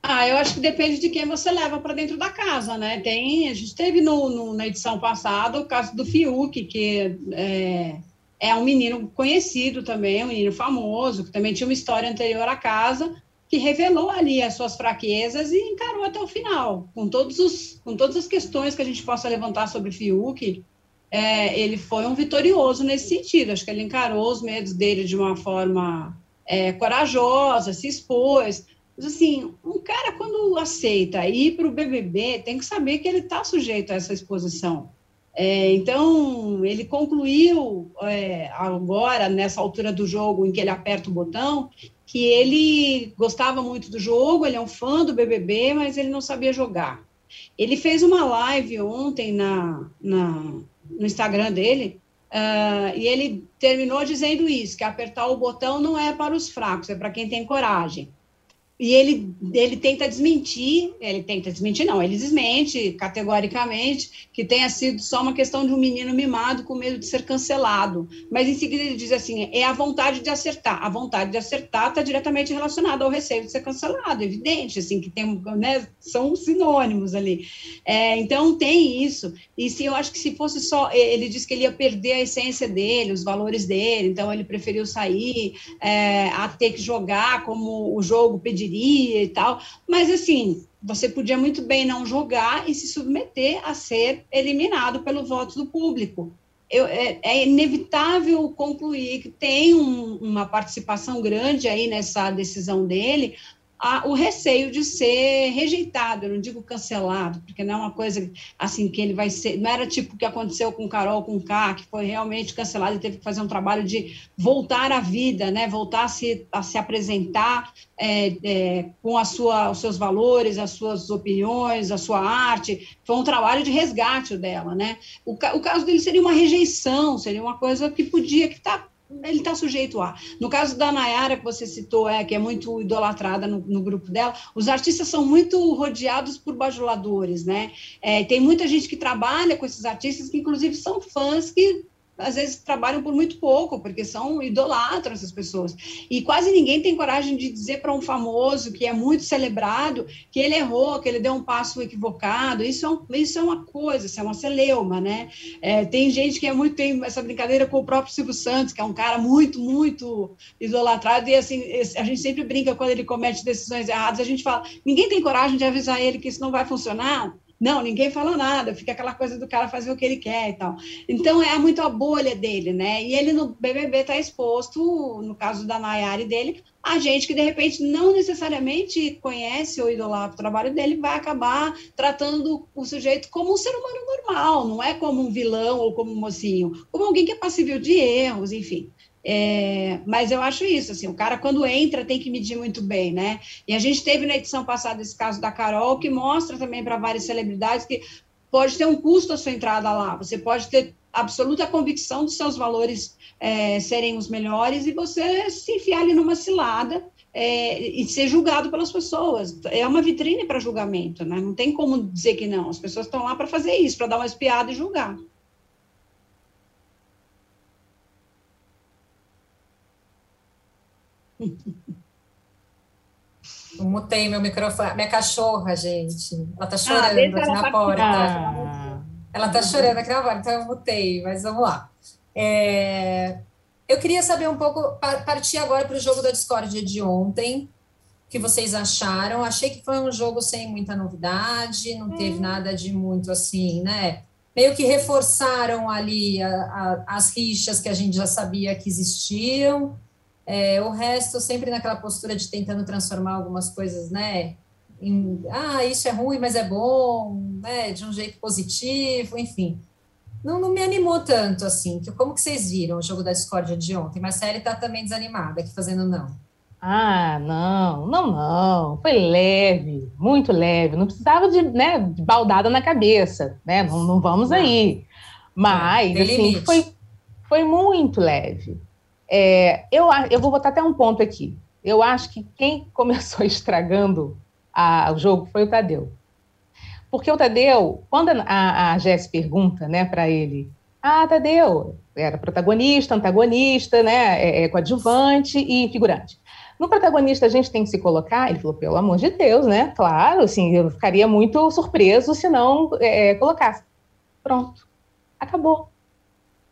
Speaker 3: Ah, eu acho que depende de quem você leva para dentro da casa, né? Tem, a gente teve no, no, na edição passada o caso do Fiuk, que é, é um menino conhecido também, um menino famoso, que também tinha uma história anterior à casa, que revelou ali as suas fraquezas e encarou até o final, com, todos os, com todas as questões que a gente possa levantar sobre Fiuk, é, ele foi um vitorioso nesse sentido. Acho que ele encarou os medos dele de uma forma é, corajosa, se expôs. Mas, assim, um cara, quando aceita ir para o BBB, tem que saber que ele está sujeito a essa exposição. É, então, ele concluiu é, agora, nessa altura do jogo, em que ele aperta o botão, que ele gostava muito do jogo, ele é um fã do BBB, mas ele não sabia jogar. Ele fez uma live ontem na, na no Instagram dele, uh, e ele terminou dizendo isso, que apertar o botão não é para os fracos, é para quem tem coragem e ele, ele tenta desmentir, ele tenta desmentir, não, ele desmente categoricamente que tenha sido só uma questão de um menino mimado com medo de ser cancelado. Mas em seguida ele diz assim: é a vontade de acertar. A vontade de acertar está diretamente relacionada ao receio de ser cancelado, evidente, assim, que tem, né, são sinônimos ali. É, então tem isso. E se eu acho que se fosse só, ele disse que ele ia perder a essência dele, os valores dele, então ele preferiu sair é, a ter que jogar como o jogo pediria diria e tal, mas assim, você podia muito bem não jogar e se submeter a ser eliminado pelo voto do público. Eu, é, é, inevitável concluir que tem um, uma participação grande aí nessa decisão dele, a, o receio de ser rejeitado, eu não digo cancelado, porque não é uma coisa assim que ele vai ser, não era tipo o que aconteceu com Carol, com K, que foi realmente cancelado e teve que fazer um trabalho de voltar à vida, né, voltar a se, a se apresentar é, é, com a sua, os seus valores, as suas opiniões, a sua arte, foi um trabalho de resgate dela, né, o, o caso dele seria uma rejeição, seria uma coisa que podia, que está ele está sujeito a. No caso da Nayara, que você citou, é, que é muito idolatrada no, no grupo dela, os artistas são muito rodeados por bajuladores, né? É, tem muita gente que trabalha com esses artistas, que inclusive são fãs que às vezes trabalham por muito pouco, porque são idolatram essas pessoas. E quase ninguém tem coragem de dizer para um famoso que é muito celebrado que ele errou, que ele deu um passo equivocado. Isso é, um, isso é uma coisa, isso é uma celeuma, né? É, tem gente que é muito, tem essa brincadeira com o próprio Silvio Santos, que é um cara muito, muito idolatrado, e assim, a gente sempre brinca quando ele comete decisões erradas, a gente fala, ninguém tem coragem de avisar ele que isso não vai funcionar, não, ninguém fala nada, fica aquela coisa do cara fazer o que ele quer e tal. Então é muito a bolha dele, né? E ele no BBB está exposto, no caso da Nayari dele, a gente que de repente não necessariamente conhece ou idolatra o trabalho dele, vai acabar tratando o sujeito como um ser humano normal, não é como um vilão ou como um mocinho, como alguém que é passível de erros, enfim. É, mas eu acho isso, assim, o cara quando entra tem que medir muito bem, né? E a gente teve na edição passada esse caso da Carol, que mostra também para várias celebridades que pode ter um custo a sua entrada lá, você pode ter absoluta convicção dos seus valores é, serem os melhores e você se enfiar ali numa cilada é, e ser julgado pelas pessoas. É uma vitrine para julgamento, né? Não tem como dizer que não. As pessoas estão lá para fazer isso, para dar uma espiada e julgar.
Speaker 1: Eu mutei meu microfone. Minha cachorra, gente. Ela tá ah, chorando ah, aqui na porta. Ah. Ela tá chorando aqui na porta, então eu mutei, mas vamos lá. É... Eu queria saber um pouco, partir agora para o jogo da discórdia de ontem, o que vocês acharam. Achei que foi um jogo sem muita novidade, não teve hum. nada de muito assim, né? Meio que reforçaram ali a, a, as rixas que a gente já sabia que existiam é, o resto, sempre naquela postura de tentando transformar algumas coisas, né? Em, ah, isso é ruim, mas é bom, né? De um jeito positivo, enfim. Não, não me animou tanto, assim. Que, como que vocês viram o jogo da discórdia de ontem? Marcele está também desanimada aqui, fazendo não.
Speaker 2: Ah, não, não, não. Foi leve, muito leve. Não precisava de, né, de baldada na cabeça, né? Não, não vamos aí. Mas, assim, foi, foi muito leve. É, eu, eu vou botar até um ponto aqui. Eu acho que quem começou estragando a, o jogo foi o Tadeu. Porque o Tadeu, quando a, a Jess pergunta né, para ele, ah, Tadeu, era protagonista, antagonista, né, é, é, coadjuvante e figurante. No protagonista a gente tem que se colocar, ele falou, pelo amor de Deus, né? Claro, assim, eu ficaria muito surpreso se não é, é colocasse. Pronto, acabou.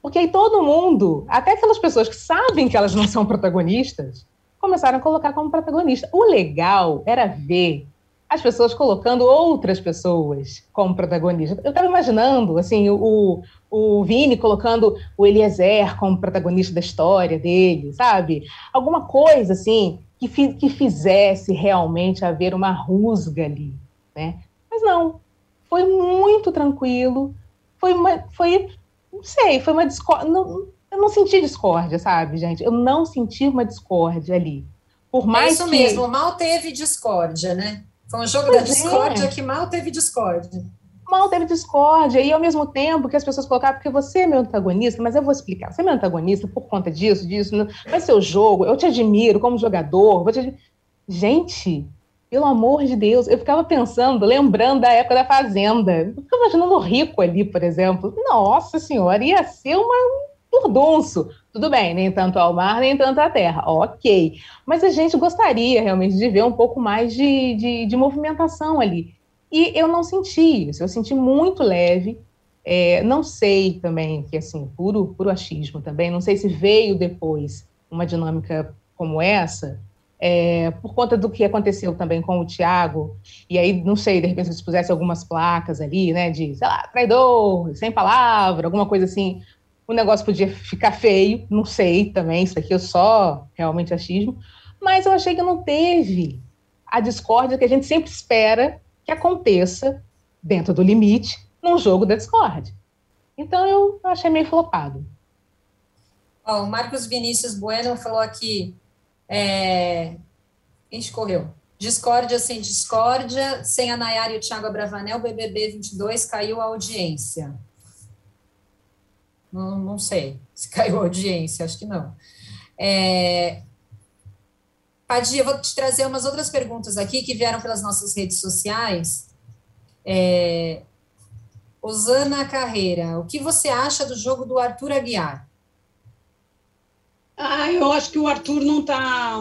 Speaker 2: Porque aí todo mundo, até aquelas pessoas que sabem que elas não são protagonistas, começaram a colocar como protagonista. O legal era ver as pessoas colocando outras pessoas como protagonista. Eu estava imaginando, assim, o, o Vini colocando o Eliezer como protagonista da história dele, sabe? Alguma coisa, assim, que, fi, que fizesse realmente haver uma rusga ali, né? Mas não, foi muito tranquilo, foi uma, foi, não sei, foi uma discórdia, não, eu não senti discórdia, sabe, gente? Eu não senti uma discórdia ali. Por é mais
Speaker 1: é isso
Speaker 2: que...
Speaker 1: mesmo, mal teve discórdia, né? Foi um jogo pois da é. discórdia é. que mal teve discórdia.
Speaker 2: Mal teve discórdia, e ao mesmo tempo que as pessoas colocaram, porque você é meu antagonista, mas eu vou explicar, você é meu antagonista por conta disso, disso, vai ser o jogo, eu te admiro como jogador, vou te... Gente, pelo amor de Deus, eu ficava pensando, lembrando da época da Fazenda, eu ficava imaginando o Rico ali, por exemplo, nossa senhora, ia ser uma, um furdunço, tudo bem, nem tanto ao mar, nem tanto à terra, ok. Mas a gente gostaria realmente de ver um pouco mais de, de, de movimentação ali. E eu não senti isso, eu senti muito leve. É, não sei também, que assim, puro, puro achismo também, não sei se veio depois uma dinâmica como essa, é, por conta do que aconteceu também com o Tiago, e aí, não sei, de repente, se pusesse algumas placas ali, né, de, sei lá, traidor, sem palavra, alguma coisa assim, o negócio podia ficar feio, não sei também, isso aqui eu só realmente achismo, mas eu achei que não teve a discórdia que a gente sempre espera que aconteça dentro do limite num jogo da discórdia. Então eu achei meio flopado.
Speaker 1: Oh, o Marcos Vinícius Bueno falou aqui, é... quem escorreu? Discórdia sem discórdia, sem a Nayara e o Thiago Abravanel, BBB 22 caiu a audiência. Não, não sei se caiu a audiência, acho que não. É, Padia, eu vou te trazer umas outras perguntas aqui que vieram pelas nossas redes sociais. É, Osana Carreira, o que você acha do jogo do Arthur Aguiar?
Speaker 3: Ah, eu acho que o Arthur não está.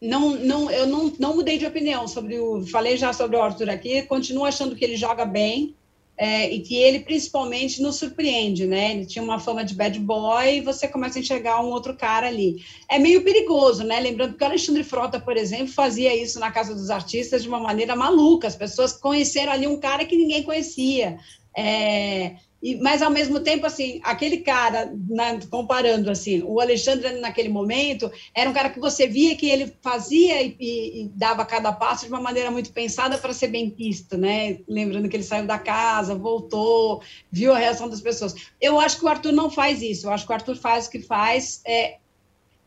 Speaker 3: Não, não, eu não, não mudei de opinião sobre o. Falei já sobre o Arthur aqui, continuo achando que ele joga bem é, e que ele principalmente nos surpreende, né? Ele tinha uma fama de bad boy e você começa a enxergar um outro cara ali. É meio perigoso, né? Lembrando que o Alexandre Frota, por exemplo, fazia isso na Casa dos Artistas de uma maneira maluca. As pessoas conheceram ali um cara que ninguém conhecia. É, e, mas, ao mesmo tempo, assim, aquele cara, comparando, assim, o Alexandre, naquele momento, era um cara que você via que ele fazia e, e, e dava cada passo de uma maneira muito pensada para ser bem visto, né? Lembrando que ele saiu da casa, voltou, viu a reação das pessoas. Eu acho que o Arthur não faz isso. Eu acho que o Arthur faz o que faz é,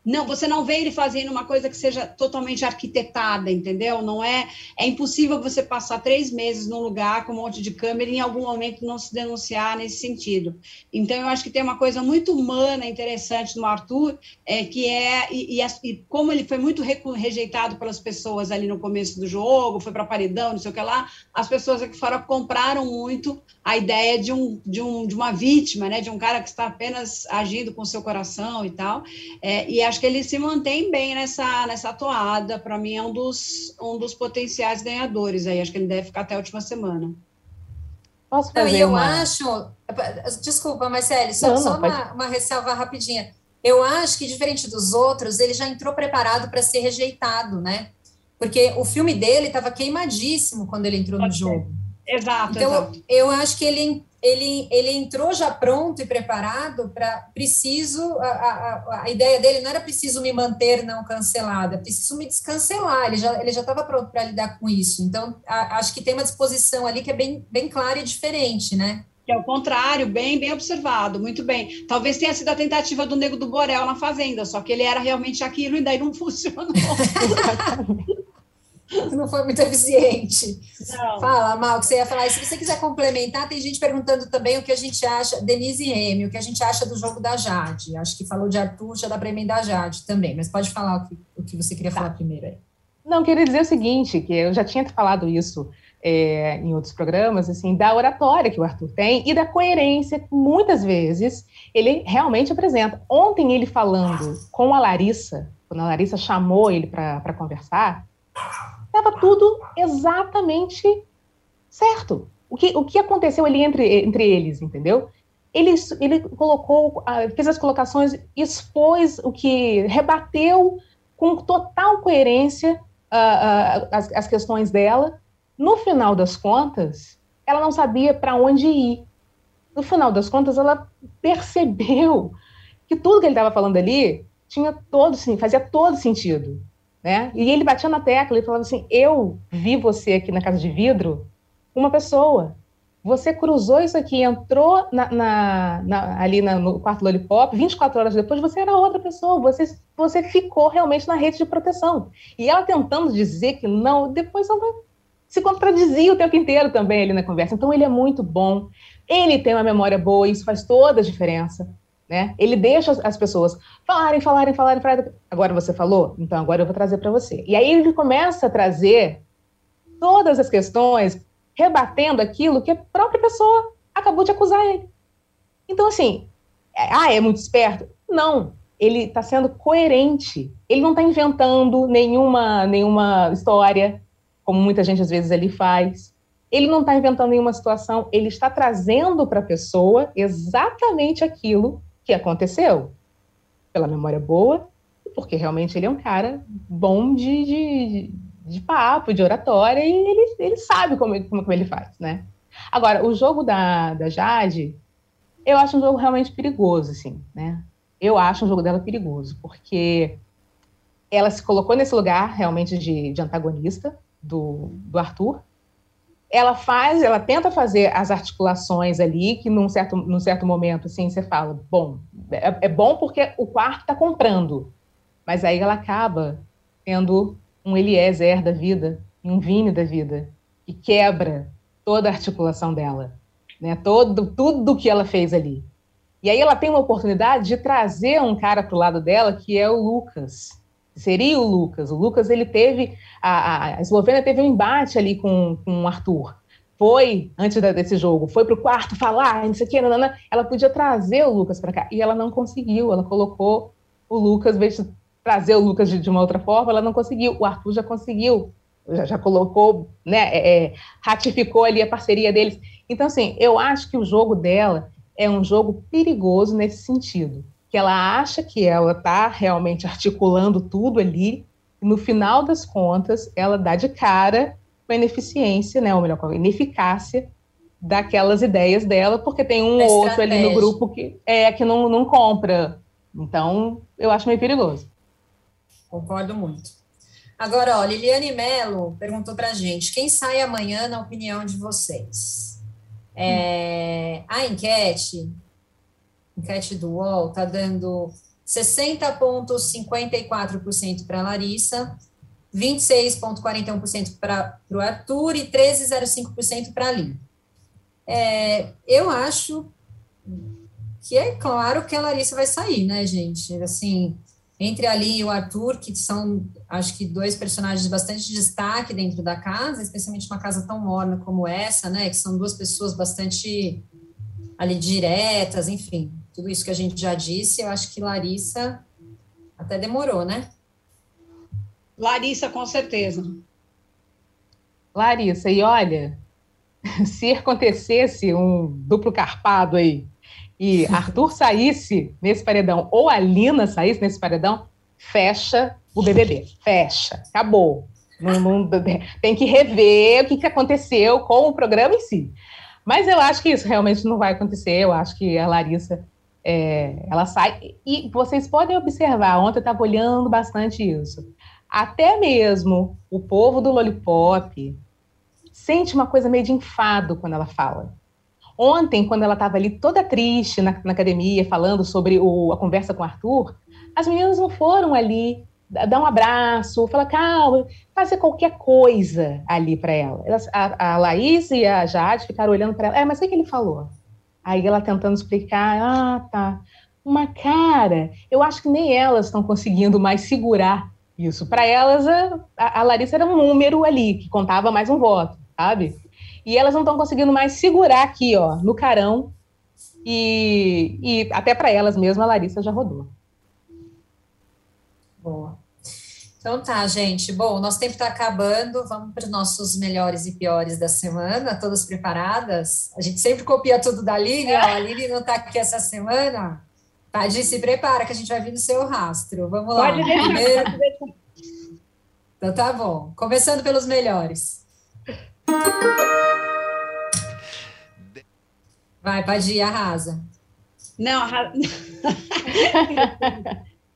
Speaker 3: não, você não vê ele fazendo uma coisa que seja totalmente arquitetada, entendeu? Não é, é impossível você passar três meses num lugar com um monte de câmera e em algum momento não se denunciar nesse sentido. Então, eu acho que tem uma coisa muito humana, interessante no Arthur, é, que é, e, e, e como ele foi muito rejeitado pelas pessoas ali no começo do jogo, foi para paredão, não sei o que lá, as pessoas aqui fora compraram muito a ideia de, um, de, um, de uma vítima, né, de um cara que está apenas agindo com seu coração e tal, é, e acho que ele se mantém bem nessa, nessa toada. Para mim, é um dos, um dos potenciais ganhadores aí. Acho que ele deve ficar até a última semana.
Speaker 1: Posso fazer não, eu uma... acho. Desculpa, Marcele, só, não, não, só uma, uma ressalva rapidinha. Eu acho que, diferente dos outros, ele já entrou preparado para ser rejeitado, né? Porque o filme dele estava queimadíssimo quando ele entrou no jogo.
Speaker 3: Exato.
Speaker 1: Então,
Speaker 3: exato.
Speaker 1: eu acho que ele ele, ele entrou já pronto e preparado para preciso, a, a, a, ideia dele não era preciso me manter não cancelada, preciso me descancelar, ele já ele já estava pronto para lidar com isso, então a, acho que tem uma disposição ali que é bem, bem clara e diferente, né?
Speaker 3: Que é o contrário, bem, bem observado, muito bem. Talvez tenha sido a tentativa do Nego do Borel na Fazenda, só que ele era realmente aquilo e daí não funcionou.
Speaker 1: não foi muito eficiente. Não. Fala, Mal, que você ia falar. E se você quiser complementar, tem gente perguntando também o que a gente acha, Denise Remy, o que a gente acha do jogo da Jade. Acho que falou de Arthur, já dá para emendar a Jade também, mas pode falar o que, o que você queria tá. falar primeiro aí.
Speaker 2: Não, queria dizer o seguinte, que eu já tinha falado isso é, em outros programas, assim, da oratória que o Arthur tem e da coerência que muitas vezes ele realmente apresenta. Ontem ele falando com a Larissa, quando a Larissa chamou ele para conversar, estava tudo exatamente certo. O que, o que aconteceu ali entre, entre eles, entendeu? Ele, ele colocou, fez as colocações, expôs o que rebateu com total coerência uh, uh, as, as questões dela. No final das contas, ela não sabia para onde ir. No final das contas, ela percebeu que tudo que ele estava falando ali tinha todo, sim, fazia todo sentido. Né? E ele batia na tecla e falava assim: Eu vi você aqui na casa de vidro, uma pessoa. Você cruzou isso aqui, entrou na, na, na, ali no quarto Lollipop, 24 horas depois você era outra pessoa, você, você ficou realmente na rede de proteção. E ela tentando dizer que não, depois ela se contradizia o tempo inteiro também ali na conversa. Então ele é muito bom, ele tem uma memória boa, isso faz toda a diferença. Né? Ele deixa as pessoas falarem, falarem, falarem, falarem. Agora você falou? Então agora eu vou trazer para você. E aí ele começa a trazer todas as questões, rebatendo aquilo que a própria pessoa acabou de acusar ele. Então, assim, é, ah, é muito esperto? Não. Ele está sendo coerente. Ele não está inventando nenhuma, nenhuma história, como muita gente às vezes ele faz. Ele não está inventando nenhuma situação, ele está trazendo para a pessoa exatamente aquilo que aconteceu. Pela memória boa, porque realmente ele é um cara bom de, de, de papo, de oratória, e ele, ele sabe como, como, como ele faz, né? Agora, o jogo da, da Jade, eu acho um jogo realmente perigoso, assim, né? Eu acho um jogo dela perigoso, porque ela se colocou nesse lugar realmente de, de antagonista do, do Arthur, ela faz, ela tenta fazer as articulações ali, que num certo, num certo momento, assim, você fala, bom, é, é bom porque o quarto está comprando, mas aí ela acaba tendo um Eliezer da vida, um Vini da vida, que quebra toda a articulação dela, né? Todo, tudo que ela fez ali. E aí ela tem uma oportunidade de trazer um cara para o lado dela, que é o Lucas, seria o Lucas. O Lucas, ele teve, a, a Eslovênia teve um embate ali com, com o Arthur. Foi, antes desse jogo, foi para o quarto falar, não sei o quê, nanana. ela podia trazer o Lucas para cá, e ela não conseguiu, ela colocou o Lucas, em vez de trazer o Lucas de, de uma outra forma, ela não conseguiu, o Arthur já conseguiu, já, já colocou, né, é, é, ratificou ali a parceria deles. Então, assim, eu acho que o jogo dela é um jogo perigoso nesse sentido que ela acha que ela está realmente articulando tudo ali, e no final das contas, ela dá de cara com a ineficiência, né, ou melhor, com a ineficácia daquelas ideias dela, porque tem um ou outro ali no grupo que é que não, não compra. Então, eu acho meio perigoso.
Speaker 1: Concordo muito. Agora, ó, Liliane Mello perguntou para a gente: quem sai amanhã, na opinião de vocês? É, a enquete enquete do UOL está dando 60,54% para Larissa, 26,41% para o Arthur e 13,05% para a Lili. É, eu acho que é claro que a Larissa vai sair, né, gente? Assim, entre a Lili e o Arthur, que são, acho que, dois personagens de bastante destaque dentro da casa, especialmente uma casa tão morna como essa, né? Que são duas pessoas bastante ali diretas, enfim tudo isso que a gente já disse, eu acho que Larissa até demorou, né?
Speaker 3: Larissa, com certeza.
Speaker 2: Larissa, e olha, se acontecesse um duplo carpado aí e Arthur saísse nesse paredão ou a Lina saísse nesse paredão, fecha o BBB. Fecha. Acabou. Não, não, tem que rever o que, que aconteceu com o programa em si. Mas eu acho que isso realmente não vai acontecer. Eu acho que a Larissa é, ela sai. E vocês podem observar, ontem eu estava olhando bastante isso. Até mesmo o povo do Lollipop sente uma coisa meio de enfado quando ela fala. Ontem, quando ela estava ali toda triste na, na academia, falando sobre o, a conversa com o Arthur, as meninas não foram ali dar um abraço, falar, calma, fazer qualquer coisa ali para ela. Elas, a, a Laís e a Jade ficaram olhando para ela. É, mas o que, que ele falou? Aí ela tentando explicar, ah, tá. Uma cara, eu acho que nem elas estão conseguindo mais segurar isso. Para elas, a, a, Larissa era um número ali, que contava mais um voto, sabe? E elas não estão conseguindo mais segurar aqui, ó, no carão. E, e até para elas mesmo, a Larissa já rodou.
Speaker 1: Boa. Então tá, gente. Bom, nosso tempo está acabando. Vamos para os nossos melhores e piores da semana. Todas preparadas? A gente sempre copia tudo da Lili. Ó, a Lili não está aqui essa semana. Tadi, se prepara que a gente vai vir no seu rastro. Vamos lá.
Speaker 3: Pode deixar.
Speaker 1: Primeiro... Então tá bom. Começando pelos melhores. Vai, Padi, arrasa.
Speaker 3: Não, arra...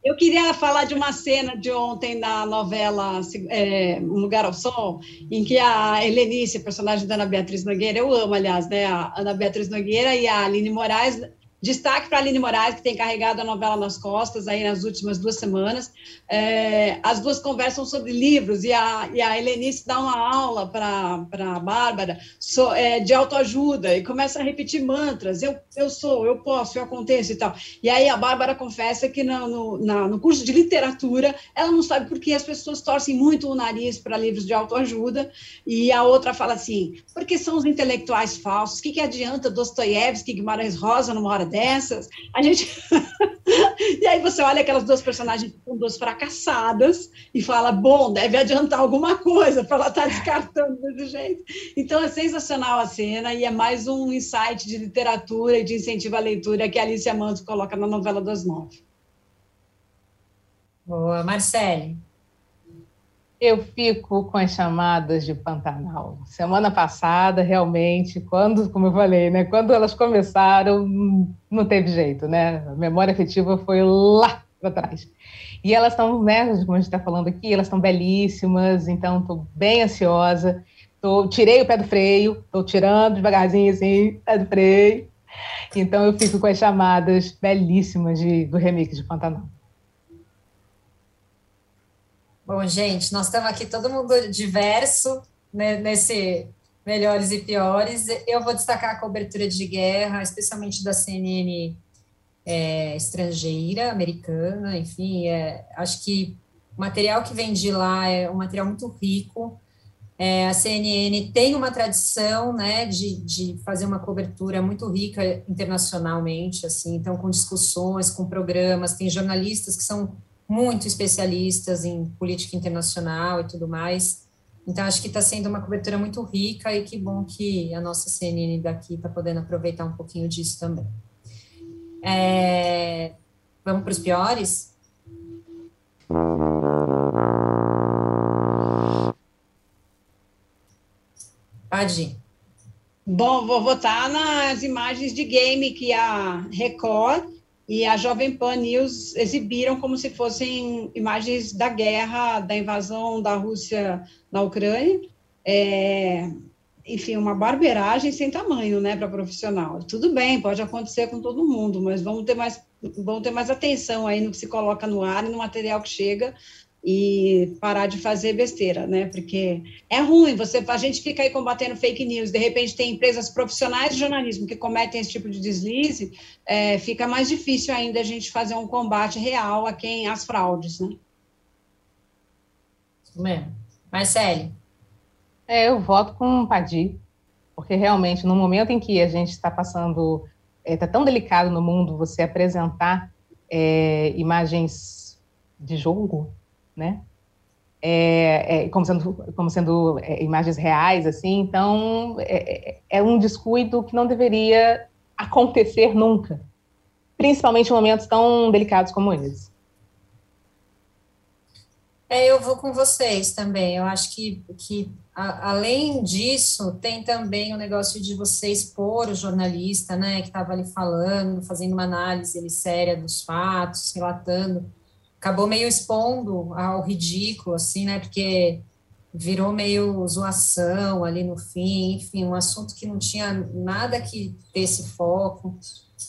Speaker 3: Eu queria falar de uma cena de ontem na novela é, Um Lugar ao Sol, em que a Helenice, personagem da Ana Beatriz Nogueira, eu amo, aliás, né, a Ana Beatriz Nogueira e a Aline Moraes Destaque para a Aline Moraes, que tem carregado a novela nas costas aí nas últimas duas semanas. É, as duas conversam sobre livros e a, e a Helenice dá uma aula para a Bárbara so, é, de autoajuda e começa a repetir mantras. Eu, eu sou, eu posso, eu aconteço e tal. E aí a Bárbara confessa que no, no, na, no curso de literatura ela não sabe por que as pessoas torcem muito o nariz para livros de autoajuda. E a outra fala assim, porque são os intelectuais falsos. O que, que adianta Dostoiévski, Guimarães Rosa numa hora dessas, a gente. e aí você olha aquelas duas personagens com duas fracassadas e fala: bom, deve adiantar alguma coisa para ela estar tá descartando desse jeito. Então é sensacional a cena e é mais um insight de literatura e de incentivo à leitura que a Alicia Mantos coloca na novela das nove.
Speaker 1: Boa, Marcele.
Speaker 2: Eu fico com as chamadas de Pantanal. Semana passada, realmente, quando, como eu falei, né, quando elas começaram, não teve jeito, né? A memória afetiva foi lá para trás. E elas estão, né, como a gente está falando aqui, elas estão belíssimas, então estou bem ansiosa. Tô, tirei o pé do freio, estou tirando devagarzinho assim, pé do freio. Então eu fico com as chamadas belíssimas de, do remake de Pantanal.
Speaker 1: Bom, gente, nós estamos aqui todo mundo diverso né, nesse melhores e piores. Eu vou destacar a cobertura de guerra, especialmente da CNN é, estrangeira, americana, enfim, é, acho que o material que vem de lá é um material muito rico. É, a CNN tem uma tradição, né, de, de fazer uma cobertura muito rica internacionalmente, assim, então com discussões, com programas, tem jornalistas que são muito especialistas em política internacional e tudo mais. Então, acho que está sendo uma cobertura muito rica e que bom que a nossa CNN daqui está podendo aproveitar um pouquinho disso também. É, vamos para os piores? Pode.
Speaker 3: Bom, vou votar nas imagens de game que a Record e a Jovem Pan News exibiram como se fossem imagens da guerra, da invasão da Rússia na Ucrânia. É, enfim, uma barbeiragem sem tamanho, né, para profissional. Tudo bem, pode acontecer com todo mundo, mas vamos ter mais, vamos ter mais atenção aí no que se coloca no ar e no material que chega, e parar de fazer besteira, né? Porque é ruim, você, a gente fica aí combatendo fake news, de repente tem empresas profissionais de jornalismo que cometem esse tipo de deslize, é, fica mais difícil ainda a gente fazer um combate real a quem as fraudes, né?
Speaker 1: Isso mesmo. Marcele?
Speaker 2: É, eu voto com o Padir, porque realmente no momento em que a gente está passando, está é, tão delicado no mundo você apresentar é, imagens de jogo, né? É, é, como sendo, como sendo é, imagens reais, assim, então é, é, é, um descuido que não deveria acontecer nunca, principalmente em momentos tão delicados como esse.
Speaker 1: É, eu vou com vocês também. Eu acho que, que a, além disso, tem também o negócio de você expor o jornalista, né, que estava ali falando, fazendo uma análise séria dos fatos, relatando acabou meio expondo ao ridículo, assim, né? Porque virou meio zoação ali no fim, enfim, um assunto que não tinha nada que ter esse foco.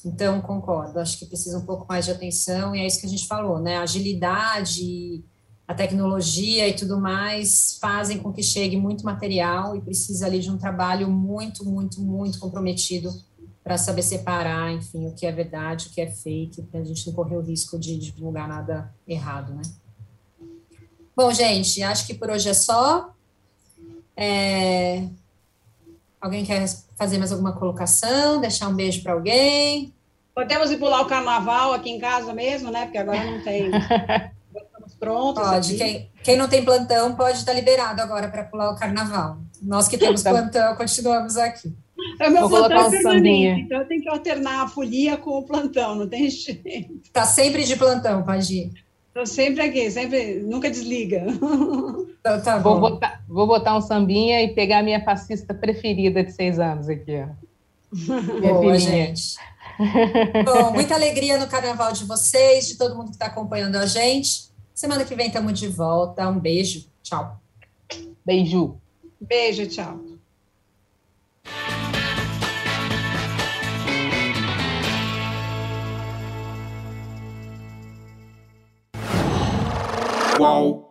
Speaker 1: Então, concordo, acho que precisa um pouco mais de atenção, e é isso que a gente falou, né? A agilidade, a tecnologia e tudo mais fazem com que chegue muito material e precisa ali de um trabalho muito, muito, muito comprometido para saber separar, enfim, o que é verdade, o que é fake, para a gente não correr o risco de divulgar nada errado, né? Bom, gente, acho que por hoje é só. É... Alguém quer fazer mais alguma colocação? Deixar um beijo para alguém?
Speaker 3: Podemos ir pular o carnaval aqui em casa mesmo, né? Porque agora não tem. Estamos prontos.
Speaker 1: Pode. Quem, quem, não tem plantão pode estar liberado agora para pular o carnaval. Nós que temos tá plantão, continuamos aqui.
Speaker 3: É meu Vou plantão um permanente, então eu tenho que alternar a folia com o plantão, não tem jeito.
Speaker 1: Tá sempre de plantão, Pagi.
Speaker 3: Estou sempre aqui, sempre, nunca desliga.
Speaker 2: Então, tá vou, botar, vou botar um sambinha e pegar a minha fascista preferida de seis anos aqui, ó.
Speaker 1: Boa, gente. Bom, muita alegria no carnaval de vocês, de todo mundo que está acompanhando a gente. Semana que vem estamos de volta. Um beijo. Tchau.
Speaker 2: Beijo.
Speaker 3: Beijo, tchau.
Speaker 16: Qual?